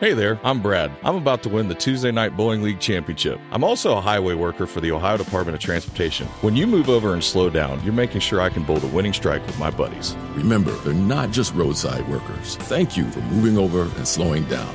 Hey there, I'm Brad. I'm about to win the Tuesday Night Bowling League Championship. I'm also a highway worker for the Ohio Department of Transportation. When you move over and slow down, you're making sure I can bowl the winning strike with my buddies. Remember, they're not just roadside workers. Thank you for moving over and slowing down.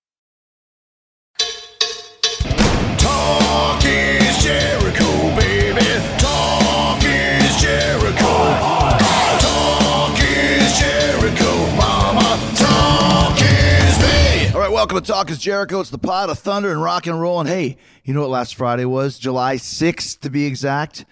Welcome to Talk is Jericho. It's the pod of thunder and rock and roll. And hey, you know what last Friday was? July 6th, to be exact.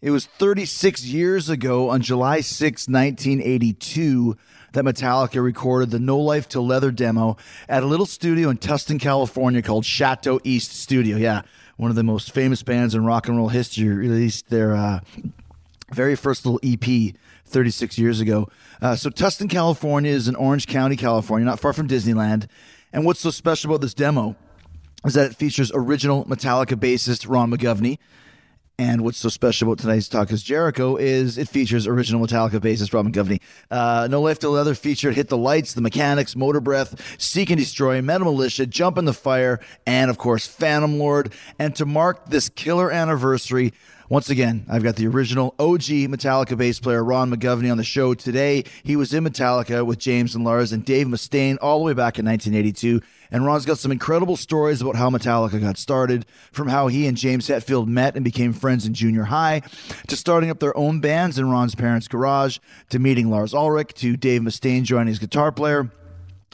It was 36 years ago on July 6, 1982, that Metallica recorded the No Life Till Leather demo at a little studio in Tustin, California called Chateau East Studio. Yeah, one of the most famous bands in rock and roll history released their uh, very first little EP 36 years ago. Uh, so, Tustin, California is in Orange County, California, not far from Disneyland. And what's so special about this demo is that it features original Metallica bassist Ron McGovney. And what's so special about tonight's Talk is Jericho is it features original Metallica bassist Ron McGovney. Uh, no Life Till Leather featured Hit the Lights, The Mechanics, Motor Breath, Seek and Destroy, Metal Militia, Jump in the Fire, and of course, Phantom Lord. And to mark this killer anniversary, once again, I've got the original OG Metallica bass player Ron McGovney on the show today. He was in Metallica with James and Lars and Dave Mustaine all the way back in 1982. And Ron's got some incredible stories about how Metallica got started, from how he and James Hetfield met and became friends in junior high, to starting up their own bands in Ron's parents' garage, to meeting Lars Ulrich, to Dave Mustaine joining as guitar player.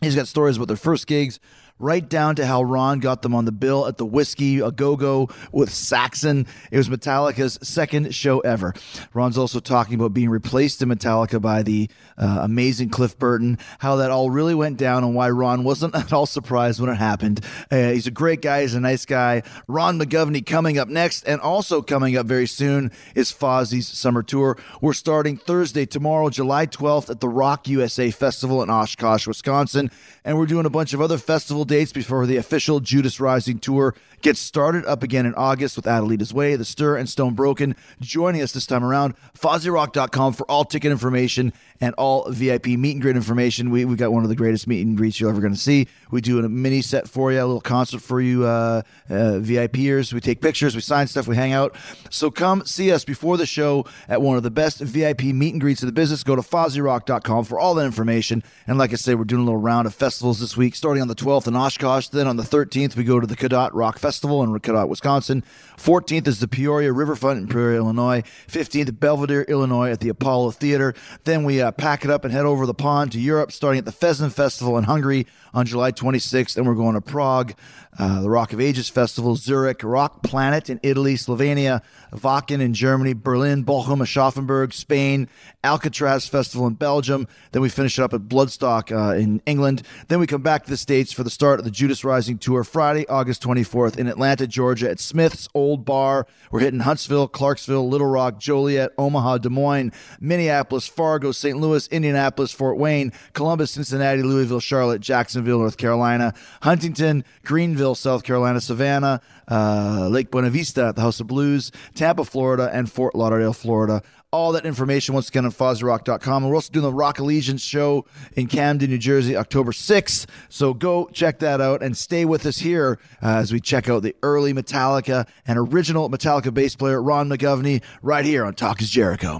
He's got stories about their first gigs, right down to how Ron got them on the bill at the Whiskey a Go Go with Saxon. It was Metallica's second show ever. Ron's also talking about being replaced in Metallica by the uh, amazing Cliff Burton, how that all really went down, and why Ron wasn't at all surprised when it happened. Uh, he's a great guy, he's a nice guy. Ron McGovney coming up next, and also coming up very soon is Fozzy's summer tour. We're starting Thursday, tomorrow, July 12th, at the Rock USA Festival in Oshkosh, Wisconsin, and we're doing a bunch of other festival dates before the official Judas Rising tour gets started up again in August with Adelita's Way, The Stir, and Stone Broken. Joining us this time around, FozzyRock.com for all ticket information and all VIP meet and greet information. We, we got one of the greatest meet and greets you're ever going to see. We do a mini set for you, a little concert for you, uh, uh, VIPers. We take pictures, we sign stuff, we hang out. So come see us before the show at one of the best VIP meet and greets in the business. Go to FozzyRock.com for all that information. And like I say, we're doing a little round of festivals this week, starting on the 12th in Oshkosh. Then on the 13th, we go to the Cadott Rock Festival in Cadott, Wisconsin. 14th is the Peoria Riverfront in Peoria, Illinois. 15th, Belvidere, Illinois at the Apollo Theater. Then we uh, pack it up and head over the pond to Europe, starting at the Fezen Festival in Hungary on July 26th. And we're going to Prague, uh, the Rock of Ages Festival, Zurich, Rock Planet in Italy, Slovenia, Wacken in Germany, Berlin, Bochum, Aschaffenburg, Spain, Alcatraz Festival in Belgium. Then we finish it up at Bloodstock uh, in England. Then we come back to the States for the start of the Judas Rising Tour Friday, August 24th in Atlanta, Georgia at Smith's Old Bar. We're hitting Huntsville, Clarksville, Little Rock, Joliet, Omaha, Des Moines, Minneapolis, Fargo, St. Louis, Indianapolis, Fort Wayne, Columbus, Cincinnati, Louisville, Charlotte, Jacksonville, North Carolina, Huntington, Greenville, South Carolina, Savannah, uh, Lake Buena Vista the House of Blues, Tampa, Florida, and Fort Lauderdale, Florida. All that information once again on FozzyRock.com. And we're also doing the Rock Allegiance show in Camden, New Jersey, October 6th. So go check that out and stay with us here uh, as we check out the early Metallica and original Metallica bass player Ron McGovney right here on Talk is Jericho.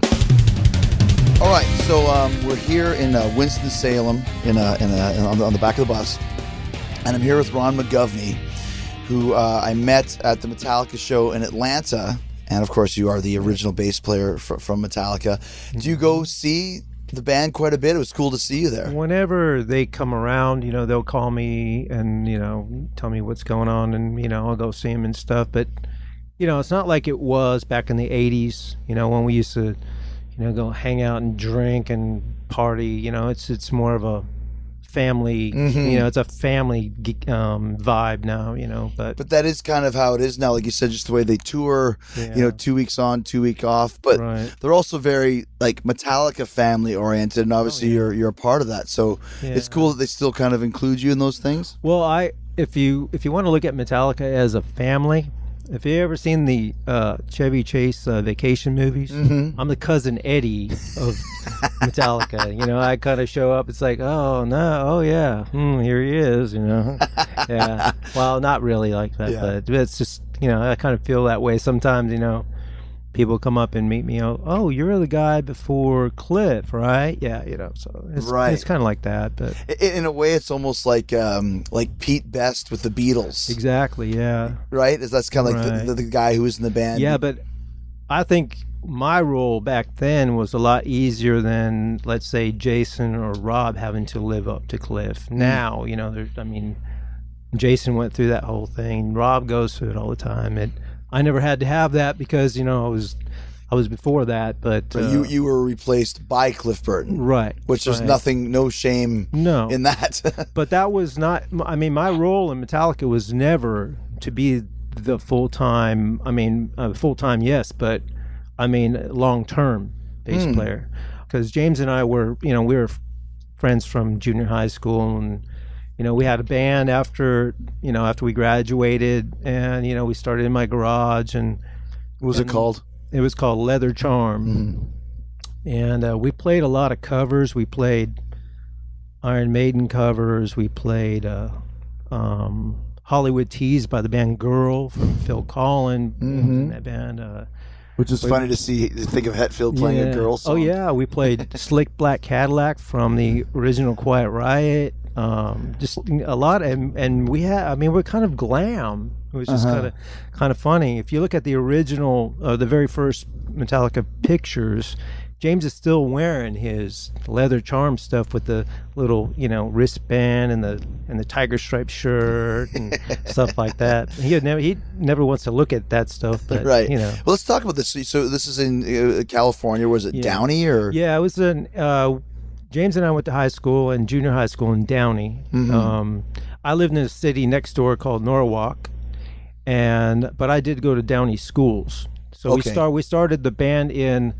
All right, so um, we're here in uh, Winston Salem, in, a, in, a, in on, the, on the back of the bus, and I'm here with Ron McGovney, who uh, I met at the Metallica show in Atlanta, and of course, you are the original bass player fr- from Metallica. Do you go see the band quite a bit? It was cool to see you there. Whenever they come around, you know, they'll call me and you know tell me what's going on, and you know I'll go see them and stuff. But you know, it's not like it was back in the '80s. You know, when we used to, you know, go hang out and drink and party. You know, it's it's more of a family. You know, it's a family um, vibe now. You know, but, But that is kind of how it is now. Like you said, just the way they tour, you know, two weeks on, two week off. But Right. they're also very like Metallica family oriented, and obviously you're you're a part of that. So it's cool that they still kind of include you in those things. Well, I if you if you want to look at Metallica as a family, if you ever seen the uh, Chevy Chase uh, vacation movies, I'm the cousin Eddie of Metallica. You know, I kind of show up. It's like, oh no, oh yeah, hmm, here he is. You know, yeah. Well, not really like that, Yeah. but it's just you know, I kind of feel that way sometimes. You know. People come up and meet me. Oh, oh, you're the guy before Cliff, right? Yeah, you know. So it's, Right. it's kind of like that, but In a way, it's almost like um, like Pete Best with the Beatles, exactly, yeah. right? Is that's kind of like Right. the, the, the guy who was in the band? Yeah, but I think my role back then was a lot easier than, let's say, Jason or Rob having to live up to Cliff. Now, you know, there's, I mean, Jason went through that whole thing. Rob goes through it all the time. It, I never had to have that because you know I was, I was before that. But, But uh, you you were replaced by Cliff Burton, right, which there's right. nothing, no shame No, in that. but that was not i mean my role in metallica was never to be the full-time i mean uh, full-time yes but i mean long-term bass player because james and i were you know we were friends from junior high school and you know we had a band after you know after we graduated and you know we started in my garage and what was it called? it was called Leather Charm, and uh, we played a lot of covers. We played Iron Maiden covers. We played uh, um, Hollywood Tease by the band Girl from Phil Collen in that band. Uh, Which is funny to see to think of Hetfield playing a yeah. girl Oh yeah, we played Slick Black Cadillac from the original Quiet Riot. Um, just a lot, and and we had. I mean, we're kind of glam. It was just Uh-huh. kind of kind of funny. If you look at the original, uh, the very first Metallica pictures. James is still wearing his leather charm stuff with the little, you know, wristband and the and the tiger striped shirt and stuff like that. He had never he never wants to look at that stuff, but right. you know, Well, let's talk about this. So- So this is in uh, California. Was it Yeah. Downey or? Yeah, it was in. Uh, James and I went to high school and junior high school in Downey. Mm-hmm. Um, I lived in a city next door called Norwalk, and but I did go to Downey schools. So we start. We started the band in.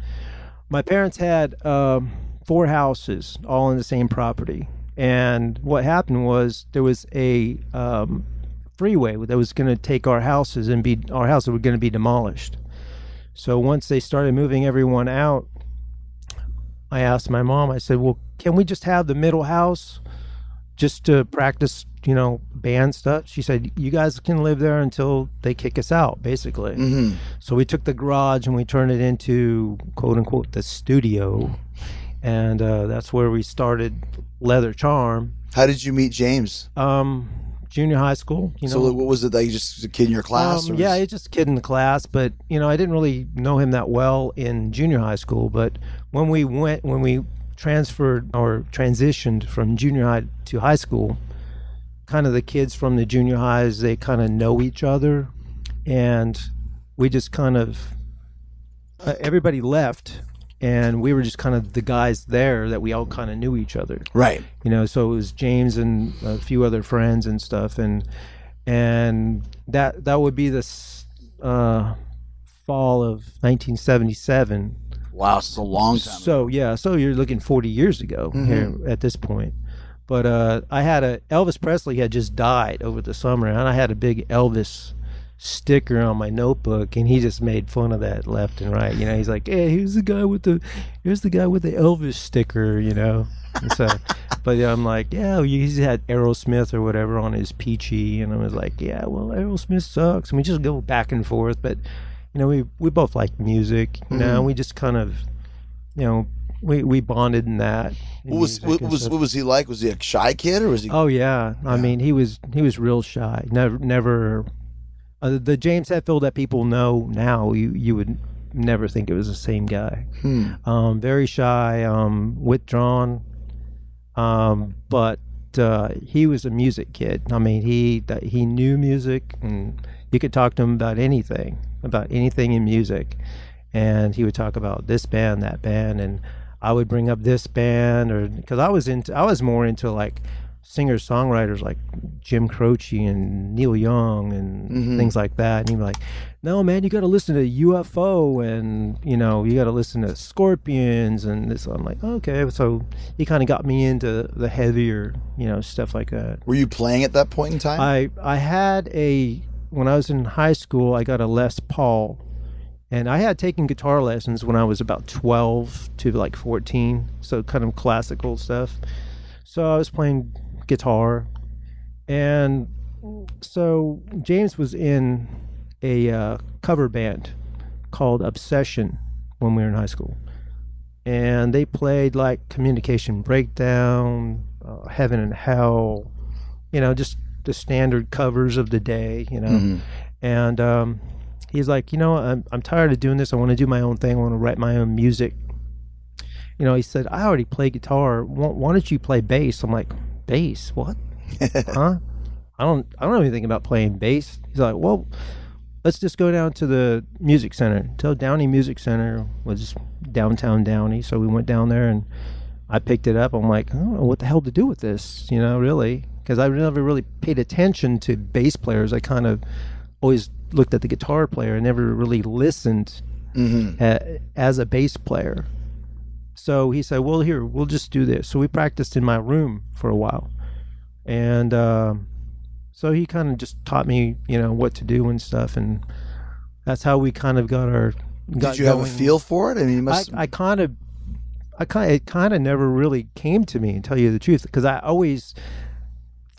My parents had um, four houses, all on the same property, and what happened was there was a um, freeway that was going to take our houses and be our houses were going to be demolished. So once they started moving everyone out, I asked my mom, I said, well, can we just have the middle house just to practice, you know, band stuff? She said, you guys can live there until they kick us out, basically. Mm-hmm. So we took the garage and we turned it into quote unquote the studio. And uh, that's where we started Leather Charm. How did you meet James? Um, junior high school, you know. so what was it? That you just a kid in your class? Um, or yeah, was- just a kid in the class, but you know, I didn't really know him that well in junior high school. But when we went, when we transferred or transitioned from junior high to high school, kind of the kids from the junior highs, they kind of know each other, and we just kind of uh, everybody left, and we were just kind of the guys there that we all kind of knew each other. Right. you know so it was james and a few other friends and stuff and and that that would be this uh fall of 1977 Wow, it's a long time. so yeah so you're looking 40 years ago here at this point. But uh i had a elvis presley had just died over the summer and i had a big elvis sticker on my notebook and he just made fun of that left and right you know? He's like hey here's the guy with the here's the guy with the elvis sticker you know? And so but yeah, i'm like yeah he's had aerosmith or whatever on his peachy and i was like yeah well aerosmith sucks and we just go back and forth but you know we we both like music you know we just kind of you know we we bonded in that in What was what was stuff. what was he like? Was he a shy kid or was he? Oh yeah, I mean he was he was real shy. Never never uh, the James Hetfield that people know now. You you would never think it was the same guy. Hmm. Um, very shy, um, withdrawn, um, but uh, he was a music kid. I mean he he knew music and you could talk to him about anything about anything in music, and he would talk about this band that band and. I would bring up this band or because I was into I was more into like singer songwriters like Jim Croce and Neil Young and mm-hmm. things like that. And he'd be like, "No, man, you got to listen to UFO and you know you got to listen to Scorpions and this." I'm like, okay. So he kind of got me into the heavier, you know, stuff like that. Were you playing at that point in time? I I had a when I was in high school, I got a Les Paul, and I had taken guitar lessons when I was about twelve to like fourteen, so kind of classical stuff. So I was playing guitar, and so James was in a uh, cover band called Obsession when we were in high school, and they played like Communication Breakdown, uh, Heaven and Hell, you know, just the standard covers of the day, you know. And um, he's like, you know, I'm I'm tired of doing this. I want to do my own thing. I want to write my own music. You know, he said, I already play guitar. Why, why don't you play bass? I'm like, bass? What? huh? I don't I don't know anything about playing bass. He's like, well, let's just go down to the music center. Tell Downey Music Center was downtown Downey, so we went down there and I picked it up. I'm like, I don't know what the hell to do with this, you know, really, because I never really paid attention to bass players. I kind of always looked at the guitar player and never really listened a- as a bass player. So he said, "Well, here, we'll just do this." So we practiced in my room for a while, and um so he kind of just taught me, you know, what to do and stuff, and that's how we kind of got our. Got Did you have a feel for it? I mean, you I, must. I kind of, I kind, it kind of never really came to me, to tell you the truth, because I always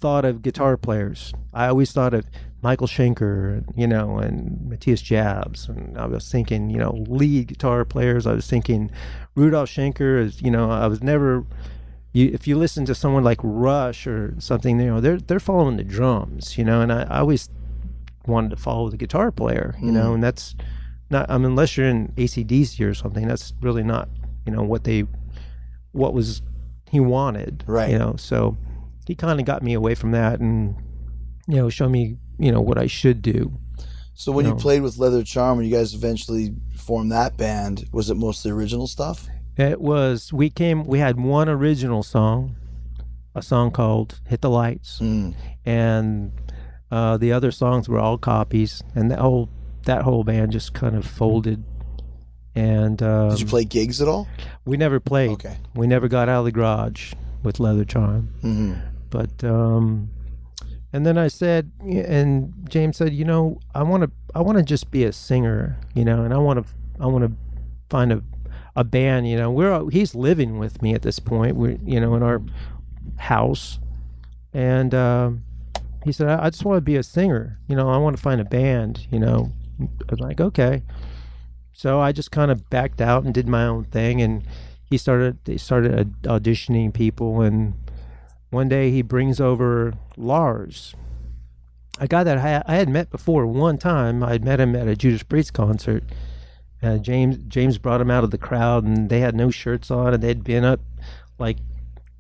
thought of guitar players. I always thought of Michael Schenker, you know, and Matthias Jabs, and I was thinking, you know, lead guitar players. I was thinking Rudolf Schenker is, you know, I was never. You, if you listen to someone like Rush or something, you know, they're they're following the drums, you know, and I, I always wanted to follow the guitar player, you mm. know, and that's not. I mean, unless you're in ACDC or something, that's really not, you know, what they, what was he wanted, Right. You know, so he kind of got me away from that and, you know, show me, you know, what I should do. so when you no. played with Leather Charm, when you guys eventually formed that band, was it mostly original stuff? It was we came we had one original song, a song called "Hit the Lights," Mm. and uh, the other songs were all copies, and that whole that whole band just kind of folded. And um, Did you play gigs at all? We never played. Okay. We never got out of the garage with Leather Charm. hmm But um, and then I said, and James said, you know, I want to, I want to just be a singer, you know, and I want to, I want to find a, a band, you know. We're he's living with me at this point. We're, you know, in our house, and um, he said, I, I just want to be a singer, you know. I want to find a band, you know. I was like, okay. So I just kind of backed out and did my own thing, and he started. They started auditioning people, and one day he brings over Lars, a guy that I, I had met before one time. I had met him at a Judas Priest concert. Uh, James James brought him out of the crowd, and they had no shirts on, and they'd been up like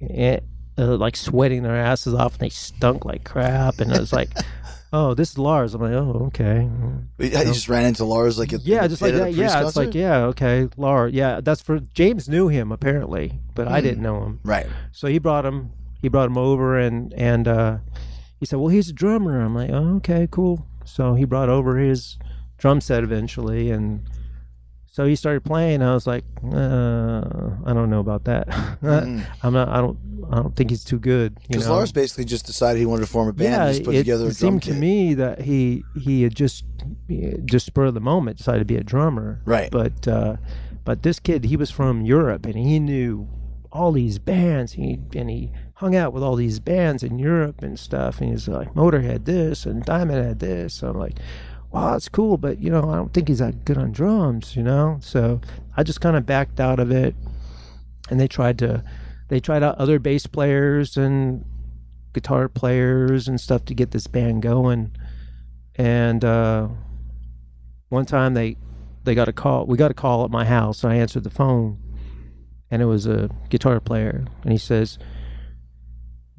eh, uh, like sweating their asses off, and they stunk like crap. And I was like, "Oh, this is Lars." I'm like, "Oh, okay." You just ran into Lars like at Yeah, just like that. Priest Yeah, it's like yeah, okay, Lars. Yeah, that's for James knew him apparently, but I didn't know him. Right. So he brought him. He brought him over, and and uh, he said, "Well, he's a drummer." I'm like, oh, "Okay, cool." So he brought over his drum set eventually, and so he started playing. I was like, uh, "I don't know about that. I'm not. I don't. I don't think he's too good." Because? Lars basically just decided he wanted to form a band yeah, and just put it, together a it seemed kit. to me that he he had just just spur of the moment decided to be a drummer. Right. But uh, but this kid he was from Europe and he knew all these bands. He and he hung out with all these bands in Europe and stuff. And he's like Motorhead this and Diamond Head this. So I'm like. Wow, that's cool, but you know, I don't think he's that good on drums, you know. So I just kind of backed out of it, and they tried to, they tried out other bass players and guitar players and stuff to get this band going. And uh, one time they they got a call. We got a call at my house, and I answered the phone, and it was a guitar player, and he says.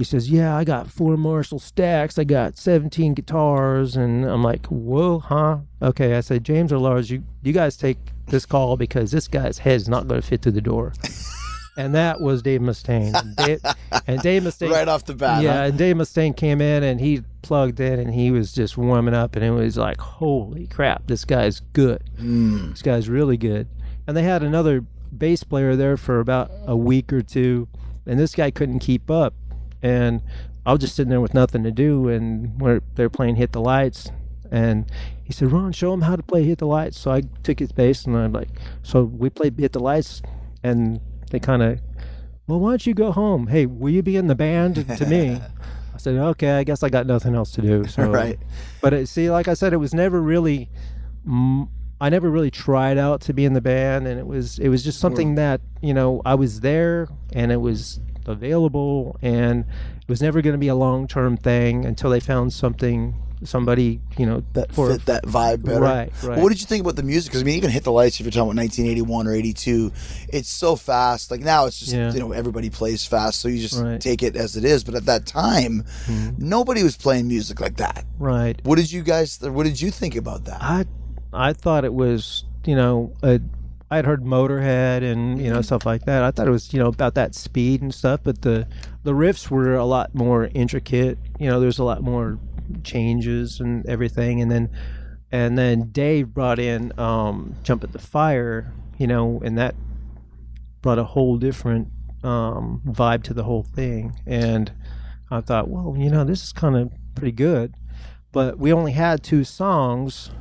He says, "Yeah, I got four Marshall stacks. I got 17 guitars." And I'm like, "Whoa, huh? Okay." I said, "James or Lars, you you guys take this call because this guy's head is not going to fit through the door." and that was Dave Mustaine. And Dave, and Dave Mustaine, Right off the bat, Yeah, huh? and Dave Mustaine came in and he plugged in and he was just warming up, and it was like, holy crap, this guy's good. Hmm. This guy's really good. And they had another bass player there for about a week or two, and this guy couldn't keep up. And I was just sitting there with nothing to do, and we're, they're playing Hit the Lights. And he said, Ron, show him how to play Hit the Lights. So I took his bass, and I'm like, so we played Hit the Lights, and they kind of, well, why don't you go home? Hey, will you be in the band to me? I said, okay, I guess I got nothing else to do. So, Right. But it, see, like I said, it was never really. Mm, I never really tried out to be in the band, and it was it was just something that you know I was there and it was available, and it was never going to be a long term thing until they found something, somebody you know that for fit that vibe better. Right, right. What did you think about the music? Because I mean, even hit the lights. If you're talking about 1981 or 82, it's so fast. Like now, it's just Yeah. you know everybody plays fast, so you just Right. Mm-hmm. take it as it is. But at that time, nobody was playing music like that. right. What did you guys? What did you think about that? I I thought it was you know a, I had heard Motorhead and you know stuff like that. I thought it was you know about that speed and stuff, but the the riffs were a lot more intricate. You know, there's a lot more changes and everything, and then and then Dave brought in um, Jump in the Fire. You know, and that brought a whole different um, vibe to the whole thing. And I thought, well, you know, this is kind of pretty good. But we only had two songs,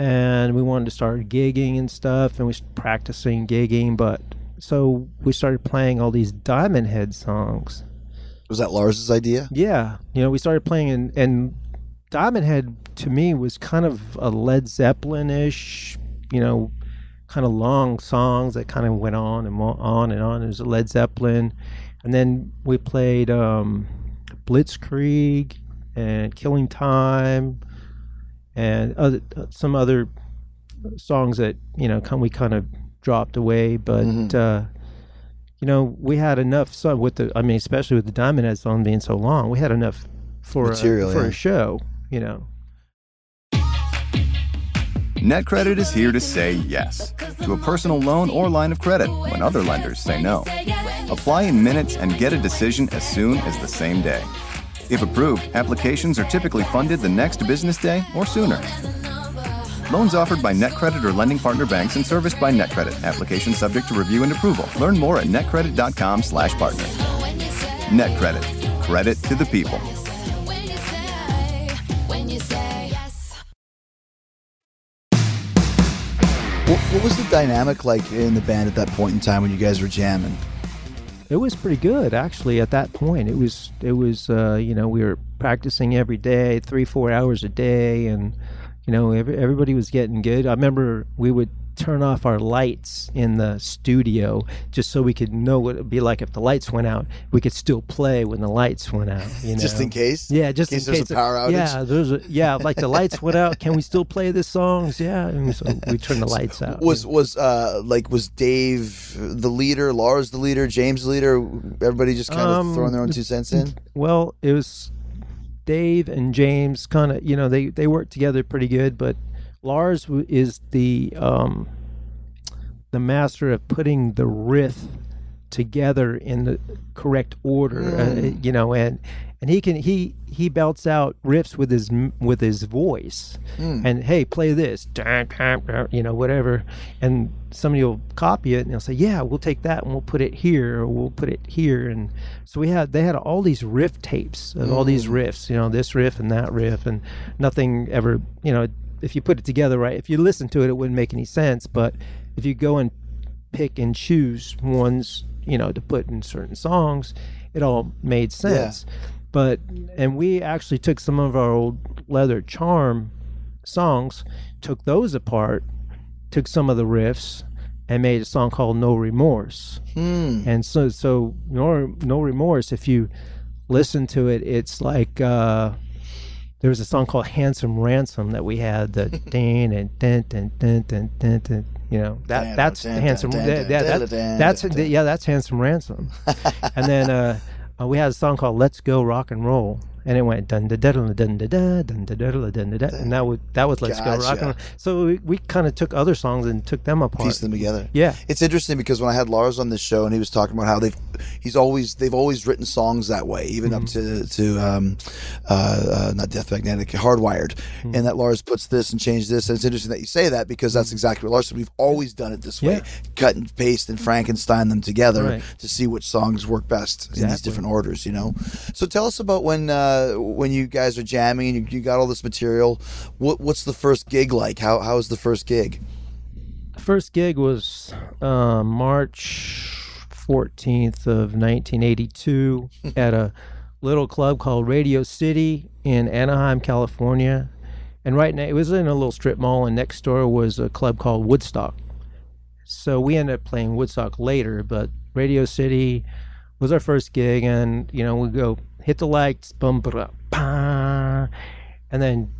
and we wanted to start gigging and stuff, and we was practicing gigging. But so we started playing all these Diamond Head songs. Was that Lars's idea? Yeah, you know, we started playing, and, and Diamond Head to me was kind of a Led Zeppelin ish, you know, kind of long songs that kind of went on and on and on. It was a Led Zeppelin, and then we played um, Blitzkrieg and Killing Time, and other, some other songs that you know kind we kind of dropped away, but. Uh, you know, we had enough so with the I mean, especially with the Diamond Head song being so long, we had enough for Material, a, for yeah. a show, you know. NetCredit is here to say yes to a personal loan or line of credit when other lenders say no. Apply in minutes and get a decision as soon as the same day. If approved, applications are typically funded the next business day or sooner. Loans offered by NetCredit or lending partner banks and serviced by NetCredit. Application subject to review and approval. Learn more at netcredit.com/partner. NetCredit. Credit to the people. What was the dynamic like in the band at that point in time when you guys were jamming? It was pretty good actually at that point. It was it was uh, you know, we were practicing every day, 3 4 hours a day and you know, every, everybody was getting good. I remember we would turn off our lights in the studio just so we could know what it'd be like if the lights went out. We could still play when the lights went out, you know. Just in case? Yeah, just In case in there's a power outage? Yeah, there's a yeah, like the lights went out. Can we still play the songs? Yeah, and so we turned the lights out. Was was uh like was Dave the leader, Lars the leader, James the leader? Everybody just kind of Um, throwing their own two cents in. Well, it was Dave and James kind of, you know, they they worked together pretty good, but Lars is the um the master of putting the riff together in the correct order, uh, you know, and and he can he he belts out riffs with his with his voice, and hey, play this, you know, whatever, and somebody will copy it and they'll say, yeah, we'll take that and we'll put it here or we'll put it here, and so we had they had all these riff tapes of all these riffs, you know, this riff and that riff, and nothing ever, you know, if you put it together right, if you listen to it, it wouldn't make any sense, but if you go and pick and choose ones you know to put in certain songs it all made sense. But and we actually took some of our old leather charm songs took those apart took some of the riffs and made a song called no remorse. And so so no no remorse if you listen to it it's like uh there was a song called "Handsome Ransom" that we had. The dun and dun dun dun dun dun. You know that that's handsome. that- dun, That's yeah, that's handsome ransom. and then uh, uh, we had a song called "Let's Go Rock and Roll," and it went dun da da dun da da da dun da da da dun da da, and that was that was Let's Go Rock and Roll. So we, we kind of took other songs and took them apart. piece them together. Yeah. it's interesting because when I had Lars on this show and he was talking about how they've he's always they've always written songs that way, even up to to um, uh, uh, not Death Magnetic, Hardwired, and that Lars puts this and changed this. And it's interesting that you say that because that's exactly what Lars said. We've always done it this way, Yeah. cut and paste and Frankenstein them together Right. to see which songs work best in these Exactly. different orders. You know, so tell us about when uh, when you guys are jamming and you, you got all this material. What what's the first gig like? How how was the first gig? First gig was uh, March 14th of 1982 at a little club called Radio City in Anaheim, California. And right now, it was in a little strip mall, and next door was a club called Woodstock. So we ended up playing Woodstock later, but Radio City was our first gig, and you know we go hit the lights, bum ba and then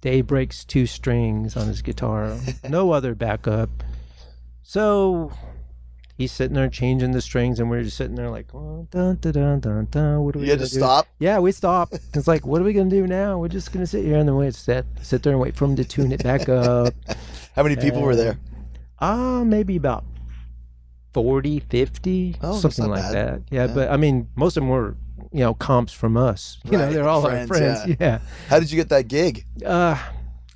Dave breaks two strings on his guitar, no other backup. So he's sitting there changing the strings, and we're just sitting there like, oh, dun, dun, dun, dun, what are we You had gonna do? stop. Yeah, we stopped. It's like, what are we gonna do now? We're just gonna sit here and then wait, sit, sit there and wait for him to tune it back up. How many people were there? Ah, maybe about 40, 50, Oh, something like bad. that. Yeah, but I mean, most of them were, you know, comps from us. You know, they're all friends, our friends. yeah. Yeah. How did you get that gig? Uh,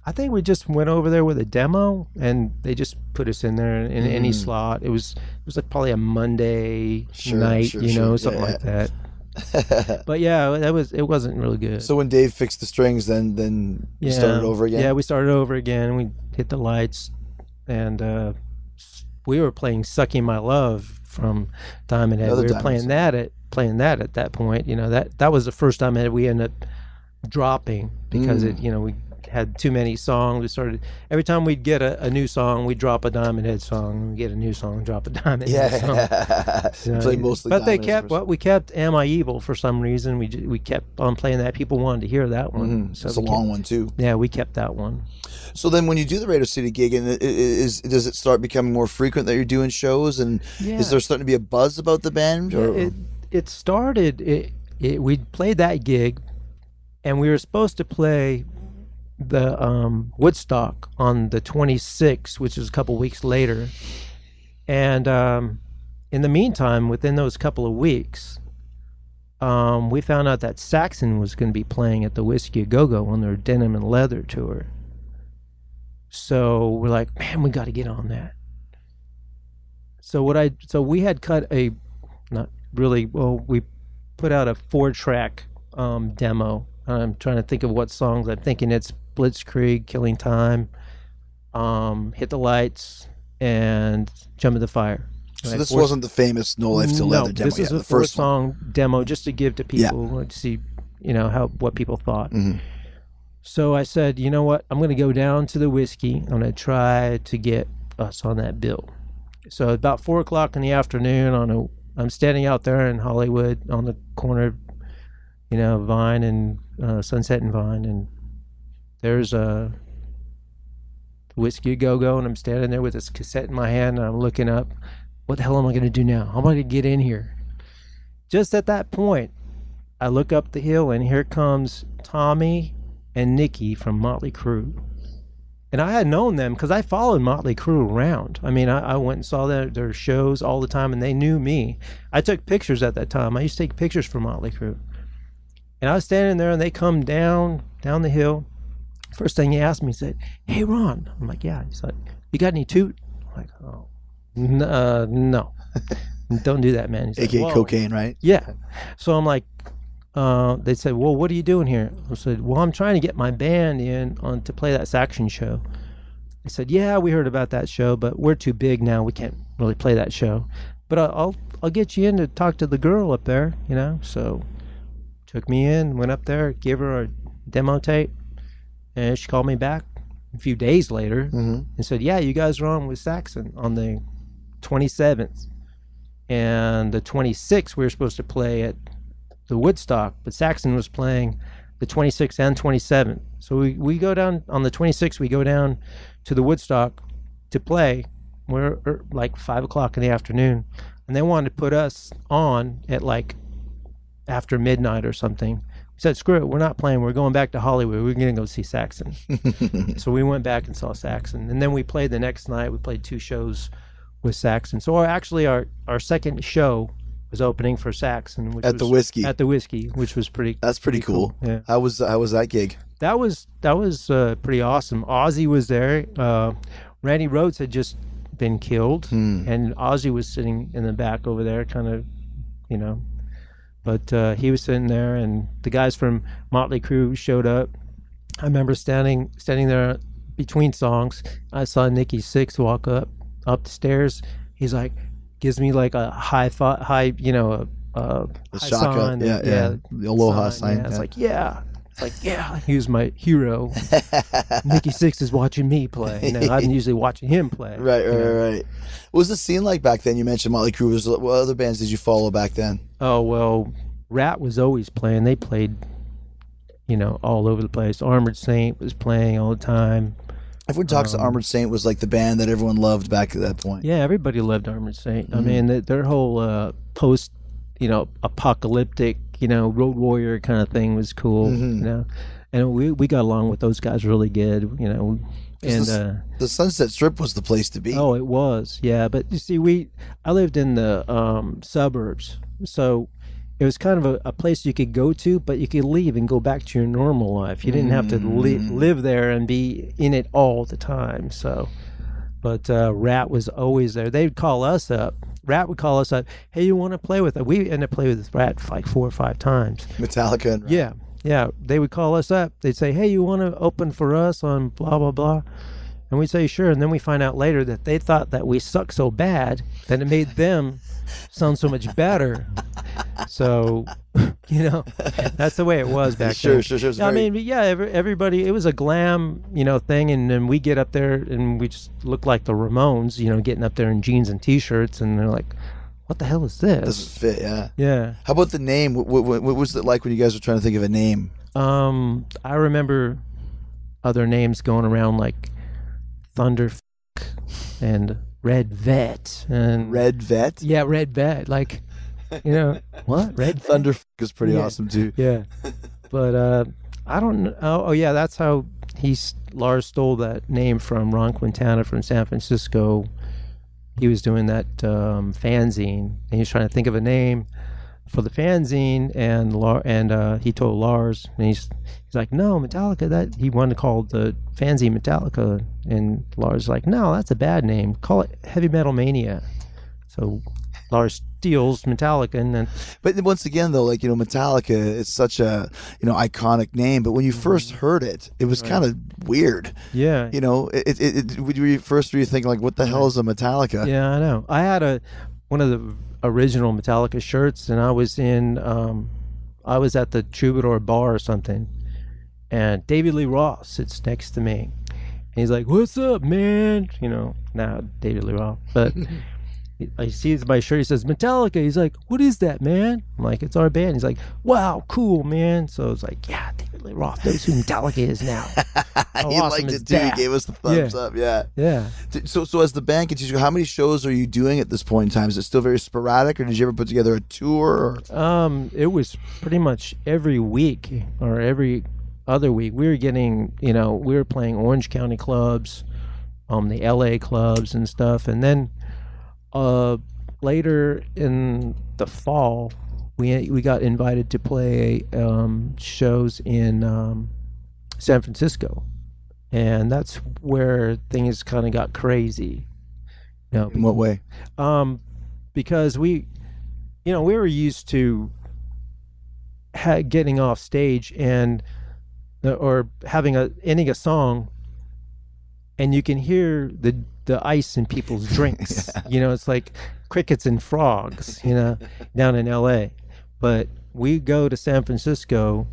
I think we just went over there with a demo, and they just put us in there in any slot. It was it was like probably a Monday Mm. Sure, night, sure, you know, sure. something Yeah, like that. but yeah, that was it. wasn't really good. So when Dave fixed the strings, then then you yeah. started over again. Yeah, we started over again. We hit the lights, and uh, we were playing "Sucking My Love" from Diamond Head. Another we were playing that at playing that at that point. You know that that was the first time that we ended up dropping because Mm. it you know we had too many songs. We started every time we'd get a, a new song, we'd drop a Diamond Head song. We get a new song, drop a Diamond Head song. yeah. So, mostly. but they kept what we kept. Am I evil? For some reason, we we kept on playing that. People wanted to hear that one. first. So It's a we long kept- one too. Yeah, we kept that one. So then, when you do the Radio City gig, and it- it- is does it start becoming more frequent that you're doing shows? And Yeah. is there starting to be a buzz about the band? Or, it started it, it we played that gig and we were supposed to play the um, Woodstock on the 26th which is a couple weeks later and um, in the meantime within those couple of weeks um, we found out that Saxon was going to be playing at the Whiskey Go Go on their Denim and Leather tour. So we're like, man, we got to get on that. So what I so we had cut a not really well we put out a four track um, demo i'm trying to think of what songs i'm thinking it's blitzkrieg killing time um, hit the lights and jump in the fire so Right, this four- wasn't the famous No Life Till no, Leather demo. this is yeah, a the first one. song demo just to give to Yeah. people to see you know how what people thought Mhm. so i said you know what i'm going to go down to the whiskey i'm going to try to get us on that bill so about four o'clock in the afternoon on a i'm standing out there in hollywood on the corner you know vine and uh, sunset and vine and there's a whiskey go go and i'm standing there with this cassette in my hand and i'm looking up what the hell am i going to do now? How am i going to get in here? Just at that point i look up the hill and here comes tommy and nikki from motley crue and I had known them because I followed Motley Crue around. I mean, I, I went and saw their, their shows all the time, and they knew me. I took pictures at that time. I used to take pictures for Motley Crue, and I was standing there, and they come down down the hill. First thing he asked me, he said, "Hey, Ron." I'm like, "Yeah." He's like, "You got any toot?" I'm like, "Oh, n- uh, no, don't do that, man." He's aka "Whoa." cocaine, right? Yeah. So I'm like, uh, they said, well, what are you doing here? I said, well, I'm trying to get my band in on to play that Saxon show. They said, yeah, we heard about that show, but we're too big now. We can't really play that show. But I'll I'll, get you in to talk to the girl up there, you know. So took me in, went up there, gave her a demo tape, and she called me back a few days later Mhm. and said, yeah, you guys are on with Saxon on the 27th and the 26th we were supposed to play at the Woodstock, but Saxon was playing the 26th and 27th. So we, we go down on the 26th. We go down to the Woodstock to play. We're er, like five o'clock in the afternoon, and they wanted to put us on at like after midnight or something. We said, "Screw it, we're not playing. We're going back to Hollywood. We're going to go see Saxon." so we went back and saw Saxon, and then we played the next night. We played two shows with Saxon. So our, actually, our our second show was opening for Saxon which At the Whiskey. At the whiskey, which was pretty. That's pretty cool. Yeah, How was how was that gig? that was that was uh, pretty awesome. Ozzy was there. Uh, Randy Rhoads had just been killed, Hmm. and Ozzy was sitting in the back over there, kind of, you know. But uh, he was sitting there, and the guys from Motley Crue showed up. I remember standing standing there between songs. I saw Nikki Sixx walk up up the stairs. He's like, gives me like a high fi- high, you know, a, a The high shaka, sign, yeah, yeah, the aloha sign, Yeah, it's like yeah. It's like, yeah, he was my hero. Nikki Sixx is watching me play. You know, I'm usually watching him play. Right, right, know. right, right. What was the scene like back then? You mentioned Motley Crue. Was what other bands did you follow back then? Oh well, Ratt was always playing. They played, you know, all over the place. Armored Saint was playing all the time. Everyone talks Um, to Armored Saint was like the band that everyone loved back at that point. Yeah, everybody loved Armored Saint. Mm-hmm. I mean, th- their whole uh, post, you know, apocalyptic, you know, road warrior kind of thing was cool. Mm-hmm. You know, and we we got along with those guys really good. You know, and. this- uh, The Sunset Strip was the place to be. Oh, it was, yeah. But you see, we I lived in the um, suburbs, so it was kind of a, a place you could go to, but you could leave and go back to your normal life. You didn't have to li- live there and be in it all the time. So, but uh, Ratt was always there. They'd call us up. Ratt would call us up. Hey, you want to play with us? We ended up playing with Ratt like four or five times. Metallica and Yeah, yeah. They would call us up. They'd say, "Hey, you want to open for us on blah blah blah," and we'd say, "Sure." And then we find out later that they thought that we suck so bad that it made them sound so much better. so, you know, that's the way it was back Sure, then. sure, sure. It's I very- mean, but yeah, every, everybody. It was a glam, you know, thing, and then we get up there and we just look like the Ramones, you know, getting up there in jeans and t-shirts, and they're like, "What the hell is this?" doesn't fit. Yeah. yeah. How about the name? What, what, what was it like when you guys were trying to think of a name? Um, I remember other names going around like Thunder and Red Vet and Red Vet. Yeah, Red Vet. Like, you know what? Red Vet? Thunder is pretty Yeah. awesome too. Yeah, but uh, I don't know. Oh, oh, yeah, that's how he's Lars stole that name from Ron Quintana from San Francisco. He was doing that um, fanzine, and he was trying to think of a name for the fanzine, and and uh, he told Lars, and he's he's like, no, Metallica. That he wanted to call the fanzine Metallica, and Lars is like, no, that's a bad name. Call it Heavy Metal Mania. So Lars steals Metallica, and then But once again, though, like you know, Metallica is such a you know iconic name. But when you first heard it, it was kind of weird. yeah, You know, it, it, it, when you first were you thinking like, what the hell is a Metallica? Yeah, I know. I had a one of the original Metallica shirts, and I was in, um, I was at the Troubadour bar or something, and David Lee Roth sits next to me, and he's like, "What's up, man?" You know, now David Lee Roth, but. he- He sees my shirt. He says Metallica. He's like, "What is that, man?" I'm like, "It's our band." He's like, "Wow, cool, man." So it's like, "Yeah, David Lee Roth knows who Metallica is now." How he awesome liked it too. that? He gave us the thumbs Yeah. up. Yeah. Yeah. So, so as the band continues, how many shows are you doing at this point in time? Is it still very sporadic, or did you ever put together a tour? Or? Um, it was pretty much every week or every other week. We were getting, you know, we were playing Orange County clubs, um, the LA clubs and stuff, and then, uh, later in the fall, we we got invited to play um shows in um San Francisco, and that's where things kind of got crazy. You know, In what way? um, because we, you know, we were used to ha- getting off stage and uh, or having a ending a song, and you can hear the the ice in people's drinks. You know, it's like crickets and frogs. You know, down in L.A. But we go to San Francisco,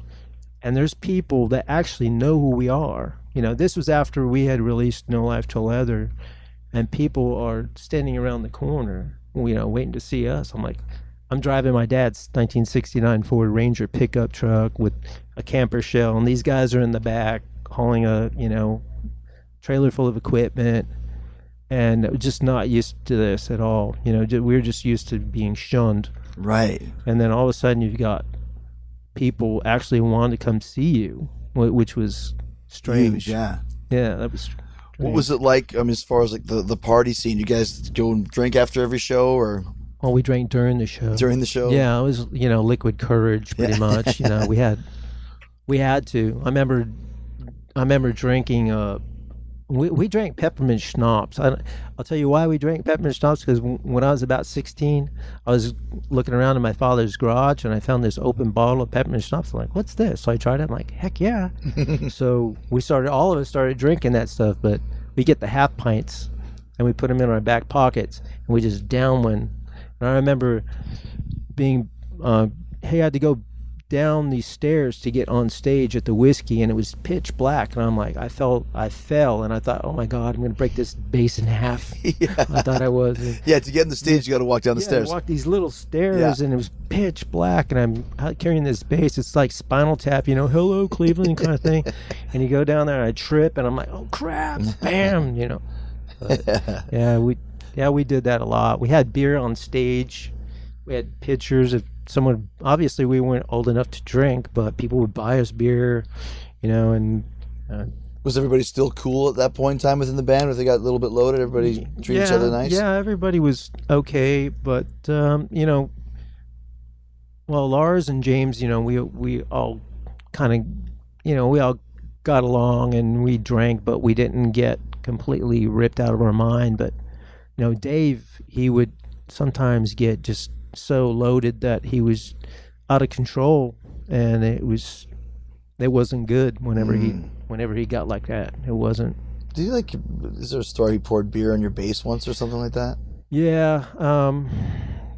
and there's people that actually know who we are. You know, this was after we had released No Life Till Leather and people are standing around the corner, you know, waiting to see us. I'm like, I'm driving my dad's 1969 Ford Ranger pickup truck with a camper shell, and these guys are in the back hauling a, you know, trailer full of equipment, and just not used to this at all. You know, we we're just used to being shunned, Right. and then all of a sudden you've got people actually wanted to come see you, which was strange. Huge, yeah. yeah, that was. What was it like? I mean, as far as like the, the party scene, you guys go and drink after every show or Well, we drank during the show. during the show? Yeah, it was you know liquid courage pretty Yeah. much. You know, we had we had to. I remember I remember drinking. Uh, we we drank peppermint schnapps. I, I'll tell you why we drank peppermint schnapps because when I was about sixteen, I was looking around in my father's garage and I found this open bottle of peppermint schnapps. I'm like, what's this? So I tried it. I'm like, heck yeah! so we started. All of us started drinking that stuff, but we get the half pints and we put them in our back pockets and we just down one. And I remember being uh, I had to go down these stairs to get on stage at the Whisky and it was pitch black and i'm like i felt i fell and i thought oh my god i'm gonna break this bass in half. I thought i was and, Yeah, to get on the stage, you got to walk down the yeah, stairs. walked these little stairs Yeah. and it was pitch black and i'm carrying this bass. It's like spinal tap you know hello cleveland kind of thing. And you go down there and i trip and i'm like oh crap bam you know. But, yeah we yeah we did that a lot. We had beer on stage. We had pictures of someone obviously we weren't old enough to drink but people would buy us beer you know and uh, Was everybody still cool at that point in time within the band? If they got a little bit loaded, everybody treat each other nice. yeah everybody was okay but um, you know well lars and james you know we we all kind of you know we all got along and we drank but we didn't get completely ripped out of our mind but you know dave he would sometimes get just so loaded that he was out of control and it was it wasn't good whenever he whenever he got like that it wasn't Do you like? Is there a story he poured beer on your bass once or something like that? Yeah, um,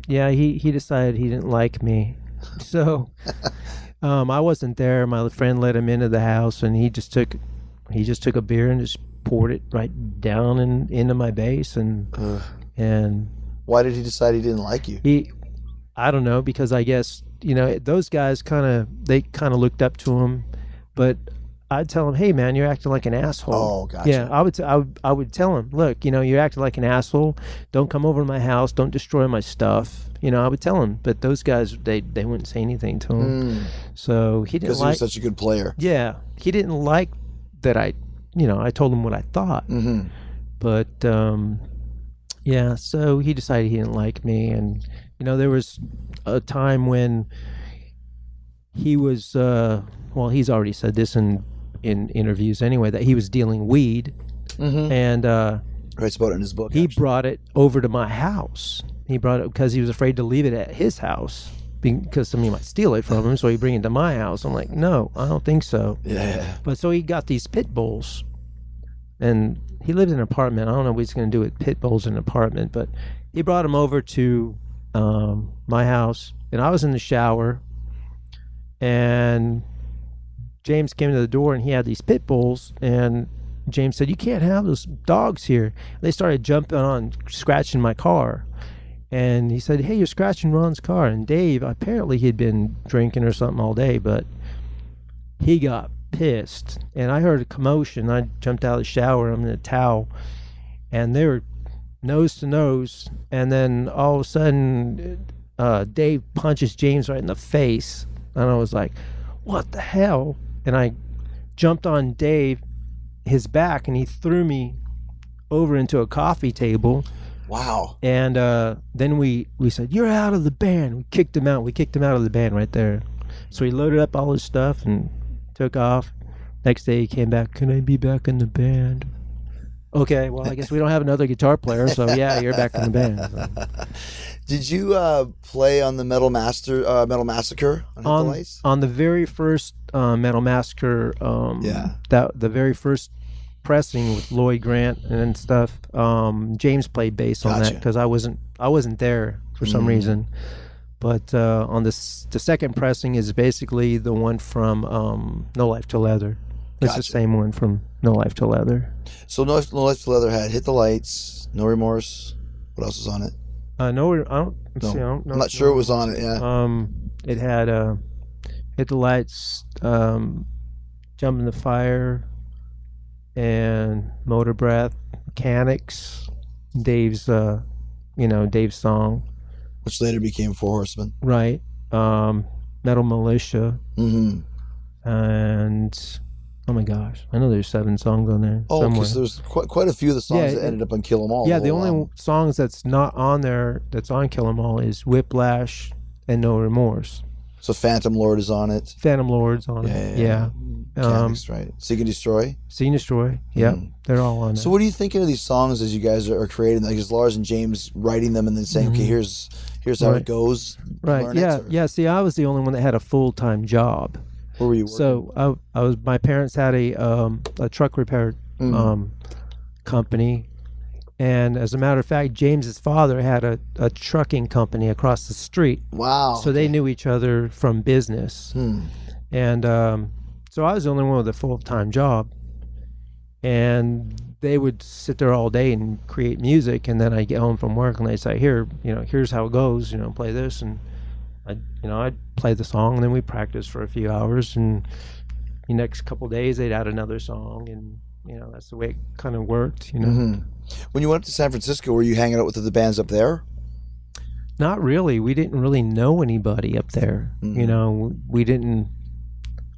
yeah. He he decided he didn't like me, so um, I wasn't there. My friend let him into the house, and he just took he just took a beer and just poured it right down and into my bass and and Why did he decide he didn't like you? he I don't know because I guess you know those guys kind of they kind of looked up to him, but I'd tell him, "Hey man, you're acting like an asshole." Oh, gotcha. Yeah, I would, t- I would I would tell him, "Look, you know, you're acting like an asshole. Don't come over to my house. Don't destroy my stuff." You know, I would tell him, but those guys they they wouldn't say anything to him. So he didn't Because Hmm. he like. was such a good player. yeah, he didn't like that I, you know, I told him what I thought. Mm-hmm. But um, yeah, so he decided he didn't like me, and you know, there was a time when he was. Uh, well, he's already said this in in interviews anyway that he was dealing weed, and uh, Writes about it in his book. he actually. brought it over to my house. He brought it because he was afraid to leave it at his house because somebody might steal it from him. So he bring it to my house. I'm like, no, I don't think so. yeah. But so he got these pit bulls, and he lived in an apartment. I don't know what he's going to do with pit bulls in an apartment, but he brought them over to um, my house, and I was in the shower, and James came to the door, and he had these pit bulls, and James said, "You can't have those dogs here." They started jumping on, scratching my car. And he said, "Hey, you're scratching Ron's car." And Dave, apparently, he'd been drinking or something all day, but he got pissed and i heard a commotion i jumped out of the shower i'm in a towel and they were nose to nose and then all of a sudden uh, dave punches james right in the face and i was like what the hell and i jumped on dave his back and he threw me over into a coffee table Wow. and uh, then we we said you're out of the band. We kicked him out. We kicked him out of the band right there. So he loaded up all his stuff and took off. Next day he came back. Can I be back in the band? Okay, well I guess we don't have another guitar player, so yeah, you're back in the band. So, Did you uh, play on the Metal Master, uh, Metal Massacre on Hit the on the very first uh, Metal Massacre, um, Yeah. that the very first pressing with Lloyd Grant and stuff. Um, James played bass on that because I wasn't I wasn't there for some Mm. reason. But uh, on this, the second pressing is basically the one from um, No Life Till Leather. It's the same one from No Life Till Leather. So no, no Life Till Leather had Hit the Lights, No Remorse. What else was on it? Uh, no, I don't. No, see, I don't know- I'm not sure it was on it. Yeah. Um, it had uh, hit the lights, um, jump in the fire, and motor breath, Mechanix, Dave's, uh, you know, Dave's song, which later became Four Horsemen. right? Um, Metal Militia, Mm-hmm. and oh my gosh, I know there's seven songs on there Oh, because there's quite, quite a few of the songs Yeah, that it- ended up on Kill 'Em All. yeah, the only album. songs that's not on there that's on Kill 'Em All is Whiplash and No Remorse. So Phantom Lord is on it. Phantom Lords on Yeah, it. yeah, Yeah. Um, right? Seek and Destroy. See and Destroy. Yep. Mhm. They're all on there. So what are you thinking of these songs as you guys are, are creating? Like is Lars and James writing them and then saying, "Okay, here's here's how it Mm-hmm. Goes." right. it, Yeah. or- Yeah. See, I was the only one that had a full time job. Where were you? Working? So I, I was. My parents had a um, a truck repair Mm. um, company, and as a matter of fact, James's father had a, a trucking company across the street. wow. So they knew each other from business, Hmm. and um, so I was the only one with a full time job, and they would sit there all day and create music, and then I get home from work and they say, "Here, you know, here's how it goes. You know, play this," and I, you know, I'd play the song, and then we practice for a few hours, and the next couple days they'd add another song, and you know, that's the way it kind of worked. You know, Mhm. When you went up to San Francisco, were you hanging out with the bands up there? Not really. We didn't really know anybody up there. Mm-hmm. You know, we didn't.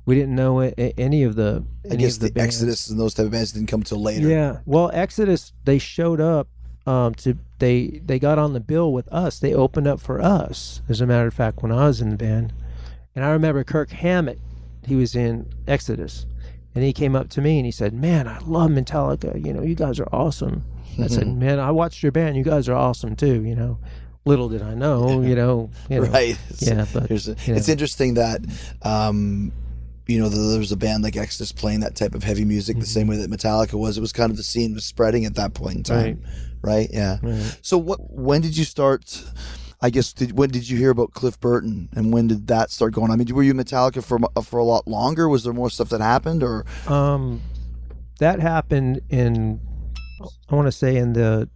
We didn't know any of the. I guess the, bands. Exodus and those type of bands didn't come till later. Yeah. Well, Exodus they showed up um, to they they got on the bill with us. They opened up for us. As a matter of fact, when I was in the band, and I remember Kirk Hammett, he was in Exodus, and he came up to me and he said, "Man, I love Metallica. You know, you guys are awesome." I said, "Man, I watched your band. You guys are awesome too." You know, little did I know. You know. You know right. Yeah, but a- you know. it's interesting that um, you know there was a band like Exodus playing that type of heavy music the same way that Metallica was. It was kind of the scene was spreading at that point in time, right? Yeah. So what? When did you start? I guess did, when did you hear about Cliff Burton and when did that start going? I mean, were you Metallica for for a lot longer? Was there more stuff that happened, or Um, that happened in, I want to say in the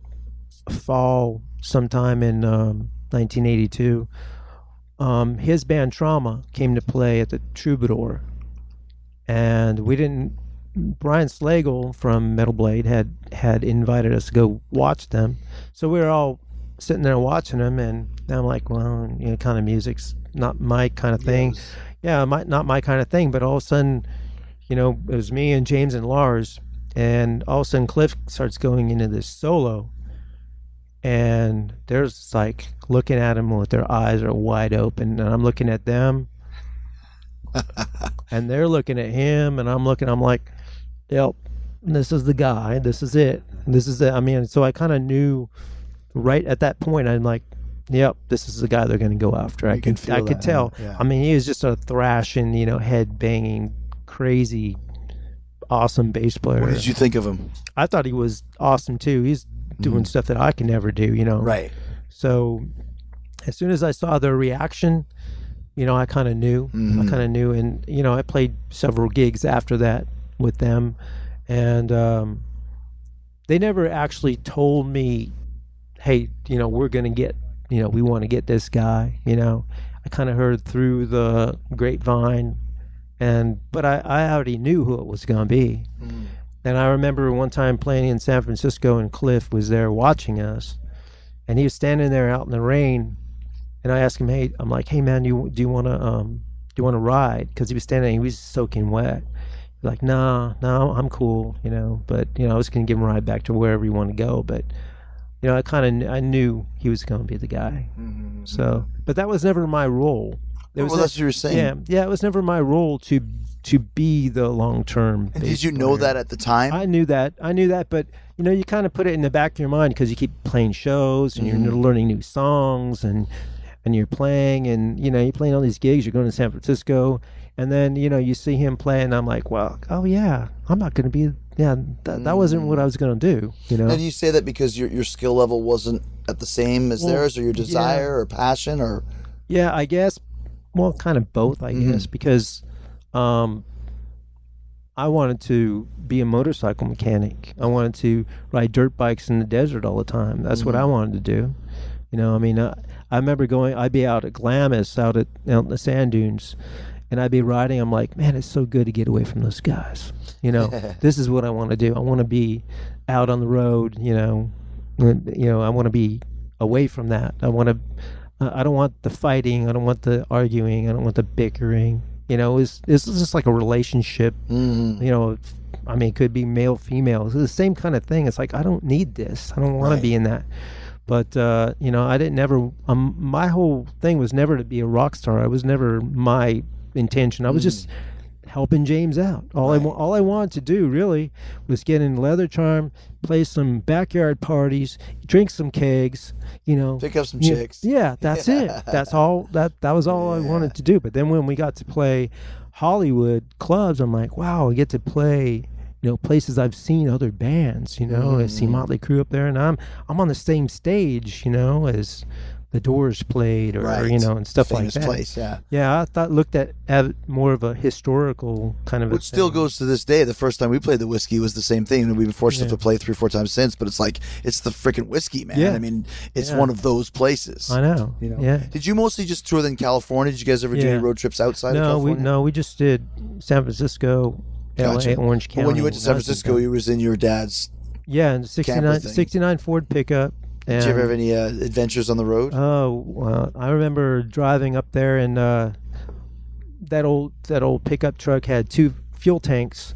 fall, sometime in um, 1982. Um, his band Trauma came to play at the Troubadour, and we didn't. Brian Slagel from Metal Blade had had invited us to go watch them, so we were all sitting there watching them, and I'm like, well, you know, kind of music's not my kind of thing. Yeah, my, not my kind of thing. But all of a sudden, you know, it was me and James and Lars, and all of a sudden Cliff starts going into this solo, and there's like looking at him with their eyes are wide open, and I'm looking at them, and they're looking at him, and I'm looking, I'm like, yep, this is the guy, this is it, this is it. I mean, so I kind of knew right at that point, I'm like. Yep, this is the guy they're going to go after. I You can could, I could tell. yeah. I mean, he was just a thrashing, you know, head banging, crazy, awesome bass player. what did you think of him? I thought he was awesome too. He's doing mm-hmm. stuff that I can never do, you know. Right. So as soon as I saw their reaction, you know, I kind of knew. I kind of knew, and you know, I played several gigs after that with them, and um, they never actually told me, "Hey, you know, we're gonna get, you know, we want to get this guy." You know, I kind of heard through the grapevine, and but I, I already knew who it was gonna be. And I remember one time playing in San Francisco, and Cliff was there watching us, and he was standing there out in the rain. And I asked him, "Hey, I'm like, hey man, you do you want to um do you want to ride?" Because he was standing, he was soaking wet. He's like, "Nah, no, I'm cool, you know." But you know, I was gonna give him a ride back to wherever you want to go. But you know, I kind of I knew he was gonna be the guy. So, but that was never my role. It was well, that's what you were saying. yeah, yeah, it was never my role to to be the long term. Did you know that at the time? I knew that. I knew that, but you know, you kind of put it in the back of your mind because you keep playing shows and Mm-hmm. you're learning new songs and and you're playing and you know you're playing all these gigs. You're going to San Francisco, and then you know you see him play, and I'm like, well, oh yeah, I'm not going to be. Yeah, that, that wasn't what I was going to do. You know. And you say that because your your skill level wasn't at the same as Well, theirs, or your yeah. desire or passion, or Yeah, I guess. Well, kind of both, I Mm-hmm. guess, because um, I wanted to be a motorcycle mechanic. I wanted to ride dirt bikes in the desert all the time. That's what I Mm-hmm. wanted to do. You know, I mean, I, I remember going. I'd be out at Glamis, out at out in the sand dunes, and I'd be riding. I'm like, man, it's so good to get away from those guys. You know, this is what I want to do. I want to be out on the road. You know, you know, I want to be away from that. I want to. I I don't want the fighting. I don't want the arguing. I don't want the bickering. You know, it's it's just like a relationship. Mm-hmm. You know, I mean, it could be male, female. It's the same kind of thing. It's like I don't need this. I don't want Right. to be in that. But uh, you know, I didn't never. Um, my whole thing was never to be a rock star. I was never my intention. I was just helping James out. All I all I wanted to do really was get in leather charm, play some backyard parties, drink some kegs. You know, Pick up some yeah, chicks. Yeah, that's it. That's all. That that was all I wanted to do. But then when we got to play Hollywood clubs, I'm like, wow, I get to play. You know, places I've seen other bands. You know, I Mm. see Motley Crue up there, and I'm I'm on the same stage. You know, as the Doors played, or Right. you know, and stuff Famous like that. place, yeah. Yeah, I thought looked at, at more of a historical kind of a Which still goes to this day. The first time we played the Whisky was the same thing, and we've been fortunate Yeah. to play three, four times since. But it's like it's the freaking Whisky, man. Yeah. I mean, it's Yeah. one of those places. I know. You know. Yeah. Did you mostly just tour in California? Did you guys ever do any road trips outside of No, we California? no, we just did San Francisco, Gotcha. L.A., Orange County. But when you went to San Francisco, you was in your dad's. yeah, and 69, thing. 69 Ford pickup. And, Did you ever have any uh, adventures on the road? Oh, well, I remember driving up there, and uh, that old that old pickup truck had two fuel tanks,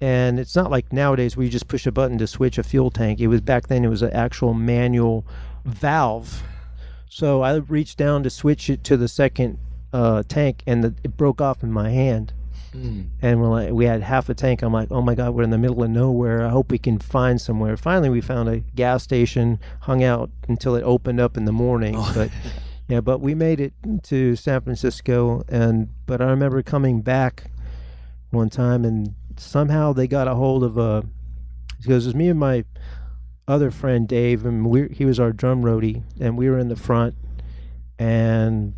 and it's not like nowadays where you just push a button to switch a fuel tank. It was back then; it was an actual manual valve. So I reached down to switch it to the second uh, tank, and the, it broke off in my hand. Hmm. And we're like, we had half a tank. I'm like, oh my god, we're in the middle of nowhere. I hope we can find somewhere. Finally, we found a gas station. Hung out until it opened up in the morning. Oh. But yeah, but we made it to San Francisco. And but I remember coming back one time, and somehow they got a hold of a. Because it was me and my other friend Dave, and we he was our drum roadie, and we were in the front, and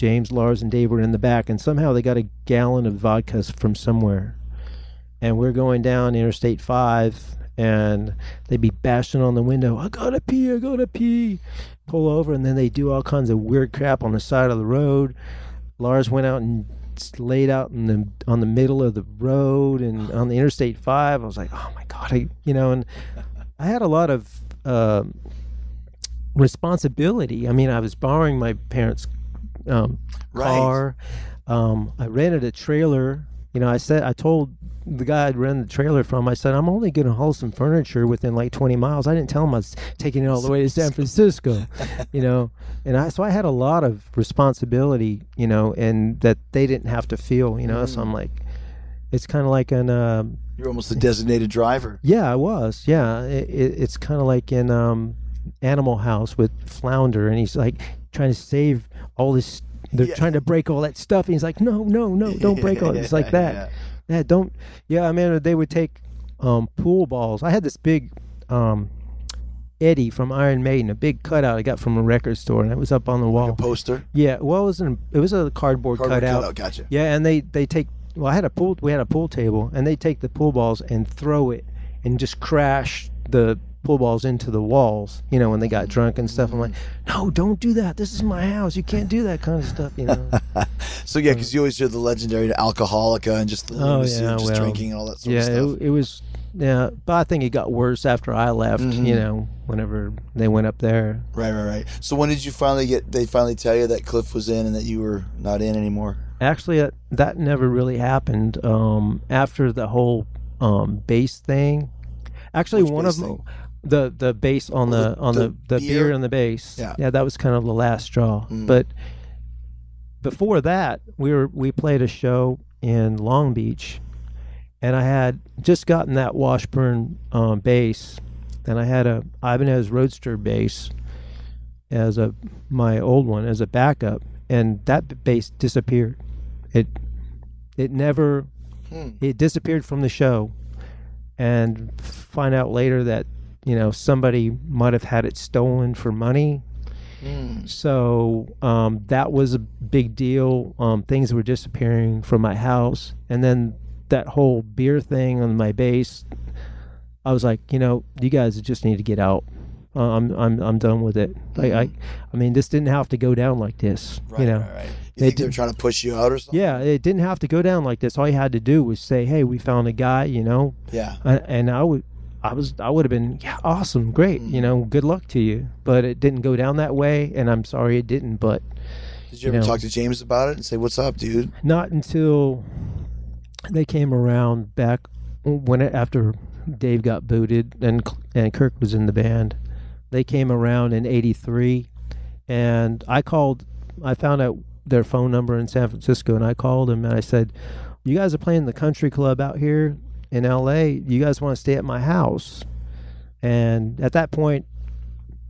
James, Lars, and Dave were in the back, and somehow they got a gallon of vodka from somewhere. And we're going down Interstate 5, and they'd be bashing on the window, I gotta pee, I gotta pee. Pull over, and then they do all kinds of weird crap on the side of the road. Lars went out and laid out in the on the middle of the road and on the Interstate 5. I was like, oh my God, I, you know, and I had a lot of um responsibility. I mean, I was borrowing my parents' um, Right. car. Um, I rented a trailer. You know, I said I told the guy I'd rented the trailer from. I said I'm only going to haul some furniture within like 20 miles. I didn't tell him I was taking it all the way to San Francisco. you know, and I so I had a lot of responsibility. You know, and that they didn't have to feel. You know, so I'm like, it's kind of like an. Um, You're almost a designated driver. yeah, I was. Yeah, it, it, it's kind of like in um, Animal House with Flounder, and he's like trying to save all this. They're Yeah. trying to break all that stuff, and he's like, "No, no, no, don't break all." It's like that. Yeah. Yeah, don't. Yeah, I mean, they would take um, pool balls. I had this big um, Eddie from Iron Maiden, a big cutout I got from a record store, and it was up on the wall. A poster. yeah, well, it was an, it was a cardboard, Cardboard cutout. cutout, gotcha. Yeah, and they they take. Well, I had a pool. We had a pool table, and they take the pool balls and throw it, and just crash the pool balls into the walls. You know, when they got drunk and stuff. I'm like, no, don't do that. This is my house. You can't do that kind of stuff. You know. So yeah, because you always hear the legendary alcoholica and just the Oh, lunacy yeah, just well, drinking and all that sort yeah, of stuff. it, it was. Yeah, but I think it got worse after I left. Mm-hmm. You know, whenever they went up there. Right, right, right. So when did you finally get? They finally tell you that Cliff was in and that you were not in anymore. Actually, that, that never really happened. Um, after the whole um, bass thing, actually, Which one of thing? The the bass on the, on the, the the beer beer? and the bass. Yeah. yeah, that was kind of the last straw. Mm. But before that, we were we played a show in Long Beach, and I had just gotten that Washburn um, bass, and I had a Ibanez Roadster bass as a my old one as a backup, and that bass disappeared. It it never Hmm. it disappeared from the show, and find out later that you know somebody might have had it stolen for money. So um, that was a big deal. Um, things were disappearing from my house, and then that whole beer thing on my bass. I was like, you know, you guys just need to get out. Uh, I'm I'm I'm done with it. I, I I mean, this didn't have to go down like this. Right, you know. right, right. You They they were trying to push you out or something? Yeah, it didn't have to go down like this. All you had to do was say, "Hey, we found a guy," you know, Yeah. and, and I would, I was I would have been yeah awesome great you mm. know good luck to you but it didn't go down that way and I'm sorry it didn't but Did you ever know. talk to James about it and say, "What's up, dude"? not until they came around back when it, after Dave got booted and and Kirk was in the band. They came around in '83, and I called. I found out their phone number in San Francisco, and I called them and I said, "You guys are playing the country club out here in L.A. You guys want to stay at my house?" And at that point,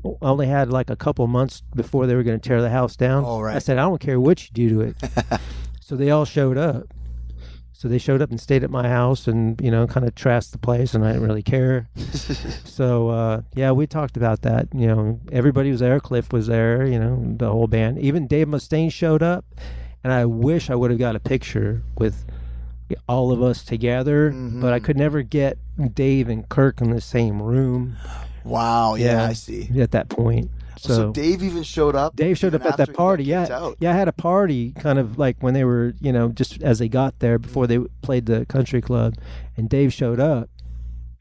I only had like a couple months before they were going to tear the house down. Oh, right. I said, "I don't care what you do to it." so they all showed up. So they showed up and stayed at my house, and you know, kind of trashed the place, and I didn't really care. so uh, yeah, we talked about that. You know, everybody was there. Cliff was there. You know, the whole band. Even Dave Mustaine showed up, and I wish I would have got a picture with all of us together, but I could mm-hmm. never get Dave and Kirk in the same room Wow. Yeah, Yeah. I see. at that point. So, So, Dave even showed up. Dave showed up at that party. Yeah, yeah. I had a party, kind of like when they were, you know, just as they got there before they mm-hmm. played the country club, and Dave showed up,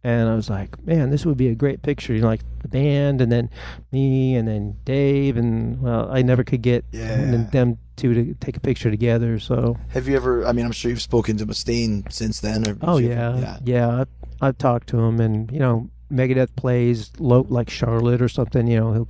and I was like, man, this would be a great picture. You know, like the band, and then me, and then Dave, and well, I never could get Yeah. them two to take a picture together. So, Have you ever? I mean, I'm sure you've spoken to Mustaine since then. Or oh yeah, ever- yeah, yeah. I've, I've talked to him, and you know, Megadeth plays low, like Charlotte or something. You know, he'll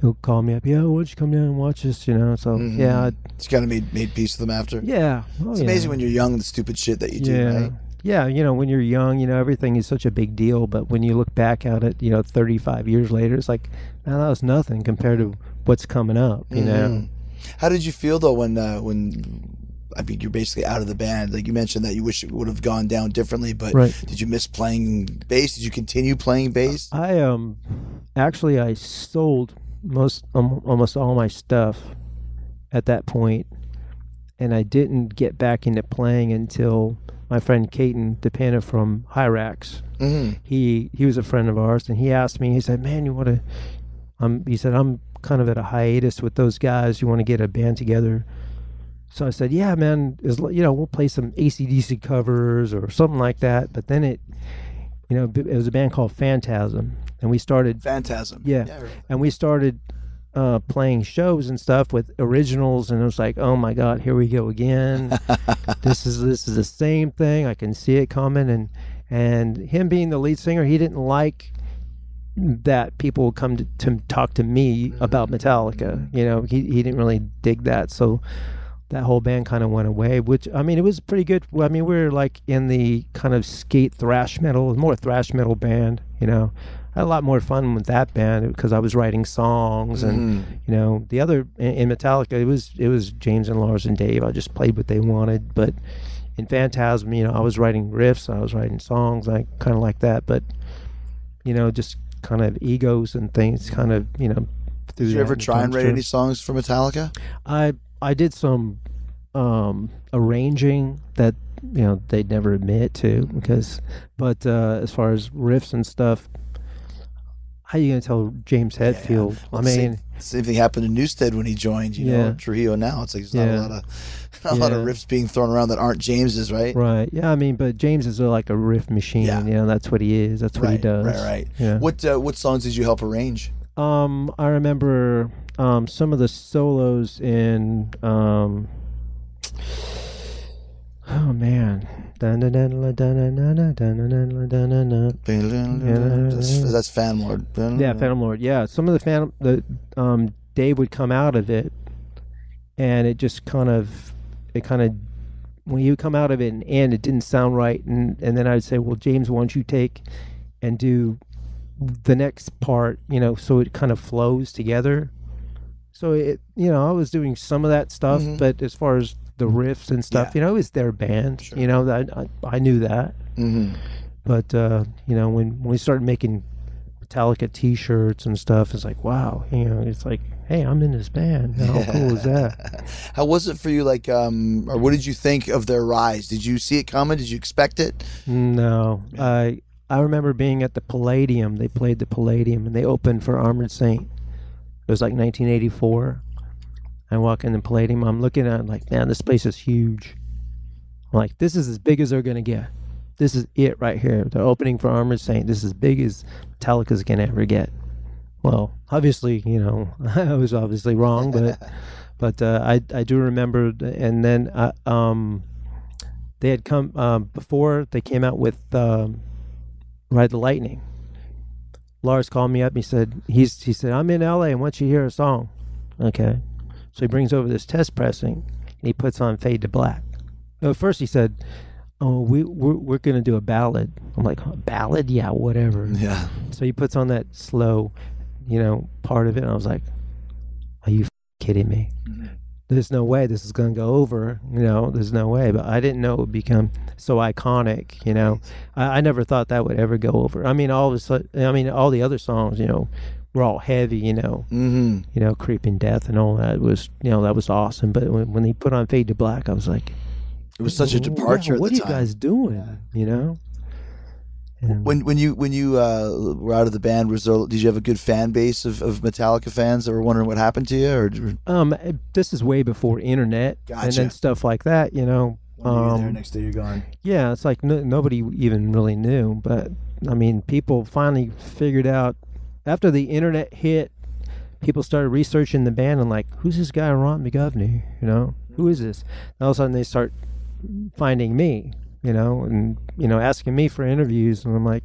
he'll call me up. Yeah, why don't you come down and watch us? You know, so Mhm. yeah, I- It's kind of made made peace with them after. yeah. Oh, It's yeah. amazing when you're young the stupid shit that you do. yeah. Right? Yeah, you know, when you're young, you know, everything is such a big deal. But when you look back at it, you know, 35 years later, it's like, man, that was nothing compared to what's coming up, you know? How did you feel though when uh, when I mean you're basically out of the band? Like you mentioned that you wish it would have gone down differently, but Right. did you miss playing bass? Did you continue playing bass? I, um, actually, I sold most, um, almost all my stuff at that point, and I didn't get back into playing until my friend Katon De Pena from Hirax hmm he he was a friend of ours and he asked me he said man you want to um he said i'm kind of at a hiatus with those guys you want to get a band together so i said yeah man is you know we'll play some acdc covers or something like that but then it you know it was a band called phantasm and we started Phantasm. Yeah. Heard- and we started uh, playing shows and stuff with originals, and it was like, oh my god, here we go again. this is this is the same thing. I can see it coming, and and him being the lead singer, he didn't like that people would come to, to talk to me mm-hmm. about Metallica. Mm-hmm. You know, he he didn't really dig that, so that whole band kind of went away. Which I mean, it was pretty good. I mean, we were like in the kind of skate thrash metal, more thrash metal band. You know, I had a lot more fun with that band because I was writing songs and mm-hmm. you know the other in, in Metallica it was it was James and Lars and Dave. I just played what they wanted, but in Phantasm, you know, I was writing riffs, I was writing songs, I kind of like that, but you know, just kind of egos and things, kind of you know. Did you ever try and write any songs for Metallica? I I did some um, arranging that you know they'd never admit to because, but uh, as far as riffs and stuff, how you gonna tell James Hetfield? Well, I the same, mean, same thing happened to Newstead when he joined. You know, Trujillo. Now it's like there's not a lot of not a lot of riffs being thrown around that aren't James's, right? right? Yeah, I mean, but James is like a riff machine. Yeah. You know, that's what he is. That's what he does. right, right. Yeah. What uh, what songs did you help arrange? Um, I remember um, some of the solos in. Um, oh man. That's, that's Fan Lord. Yeah, Phantom Lord. Yeah, some of the Phantom, the um, Dave would come out of it, and it just kind of, it kind of, when you come out of it and, and it didn't sound right, and and then I'd say, well, James, why don't you take and do the next part, you know, so it kind of flows together. So it, you know, I was doing some of that stuff, Mhm. but as far as the riffs and stuff, Yeah. you know, it was their band. Sure. You know, that I, I knew that. hmm But uh, you know, when when we started making Metallica T-shirts and stuff, it's like, wow, you know, it's like, hey, I'm in this band. How cool is that? How was it for you? Like, um, or what did you think of their rise? Did you see it coming? Did you expect it? No, I I remember being at the Palladium. They played the Palladium, and they opened for Armored Saint. It was like 1984. I walk in the Palladium. I'm looking at it like, man, this place is huge. I'm like, this is as big as they're gonna get. this is it right here. The opening for Armored Saint. This is as big as Metallica's gonna ever get. Well, obviously, you know, I was obviously wrong, but but uh, I I do remember, and then uh, um, they had come um, before they came out with um, Ride the Lightning. Lars called me up. He said he's he said I'm in LA and want you to hear a song. Okay, so he brings over this test pressing and he puts on Fade to Black. No, first he said, "Oh, we we're, we're gonna do a ballad." I'm like, "A ballad? Yeah, whatever." Yeah. So he puts on that slow, you know, part of it, and I was like, "Are you f- kidding me? Mm-hmm. There's no way this is going to go over. You know, there's no way." But I didn't know it would become so iconic. You know, I, I never thought that would ever go over. I mean, all of a sudden, I mean, all the other songs, you know, were all heavy. You know, Mm-hmm. you know, creeping death and all that was, you know, that was awesome. But when, when he put on Fade to Black, I was like, It was such a departure at What are you time. guys doing? You know. And- When when you when you uh, were out of the band, was there, did you have a good fan base of, of Metallica fans that were wondering what happened to you, or Um, eh, this is way before internet and then stuff like that. You know, um, there, next day you're gone? yeah, it's like no, nobody even really knew. But I mean, people finally figured out after the internet hit. People started researching the band and like, who's this guy, Ron McGovney? You know, who is this? And all of a sudden, they start finding me. You know, and you know, asking me for interviews, and I'm like,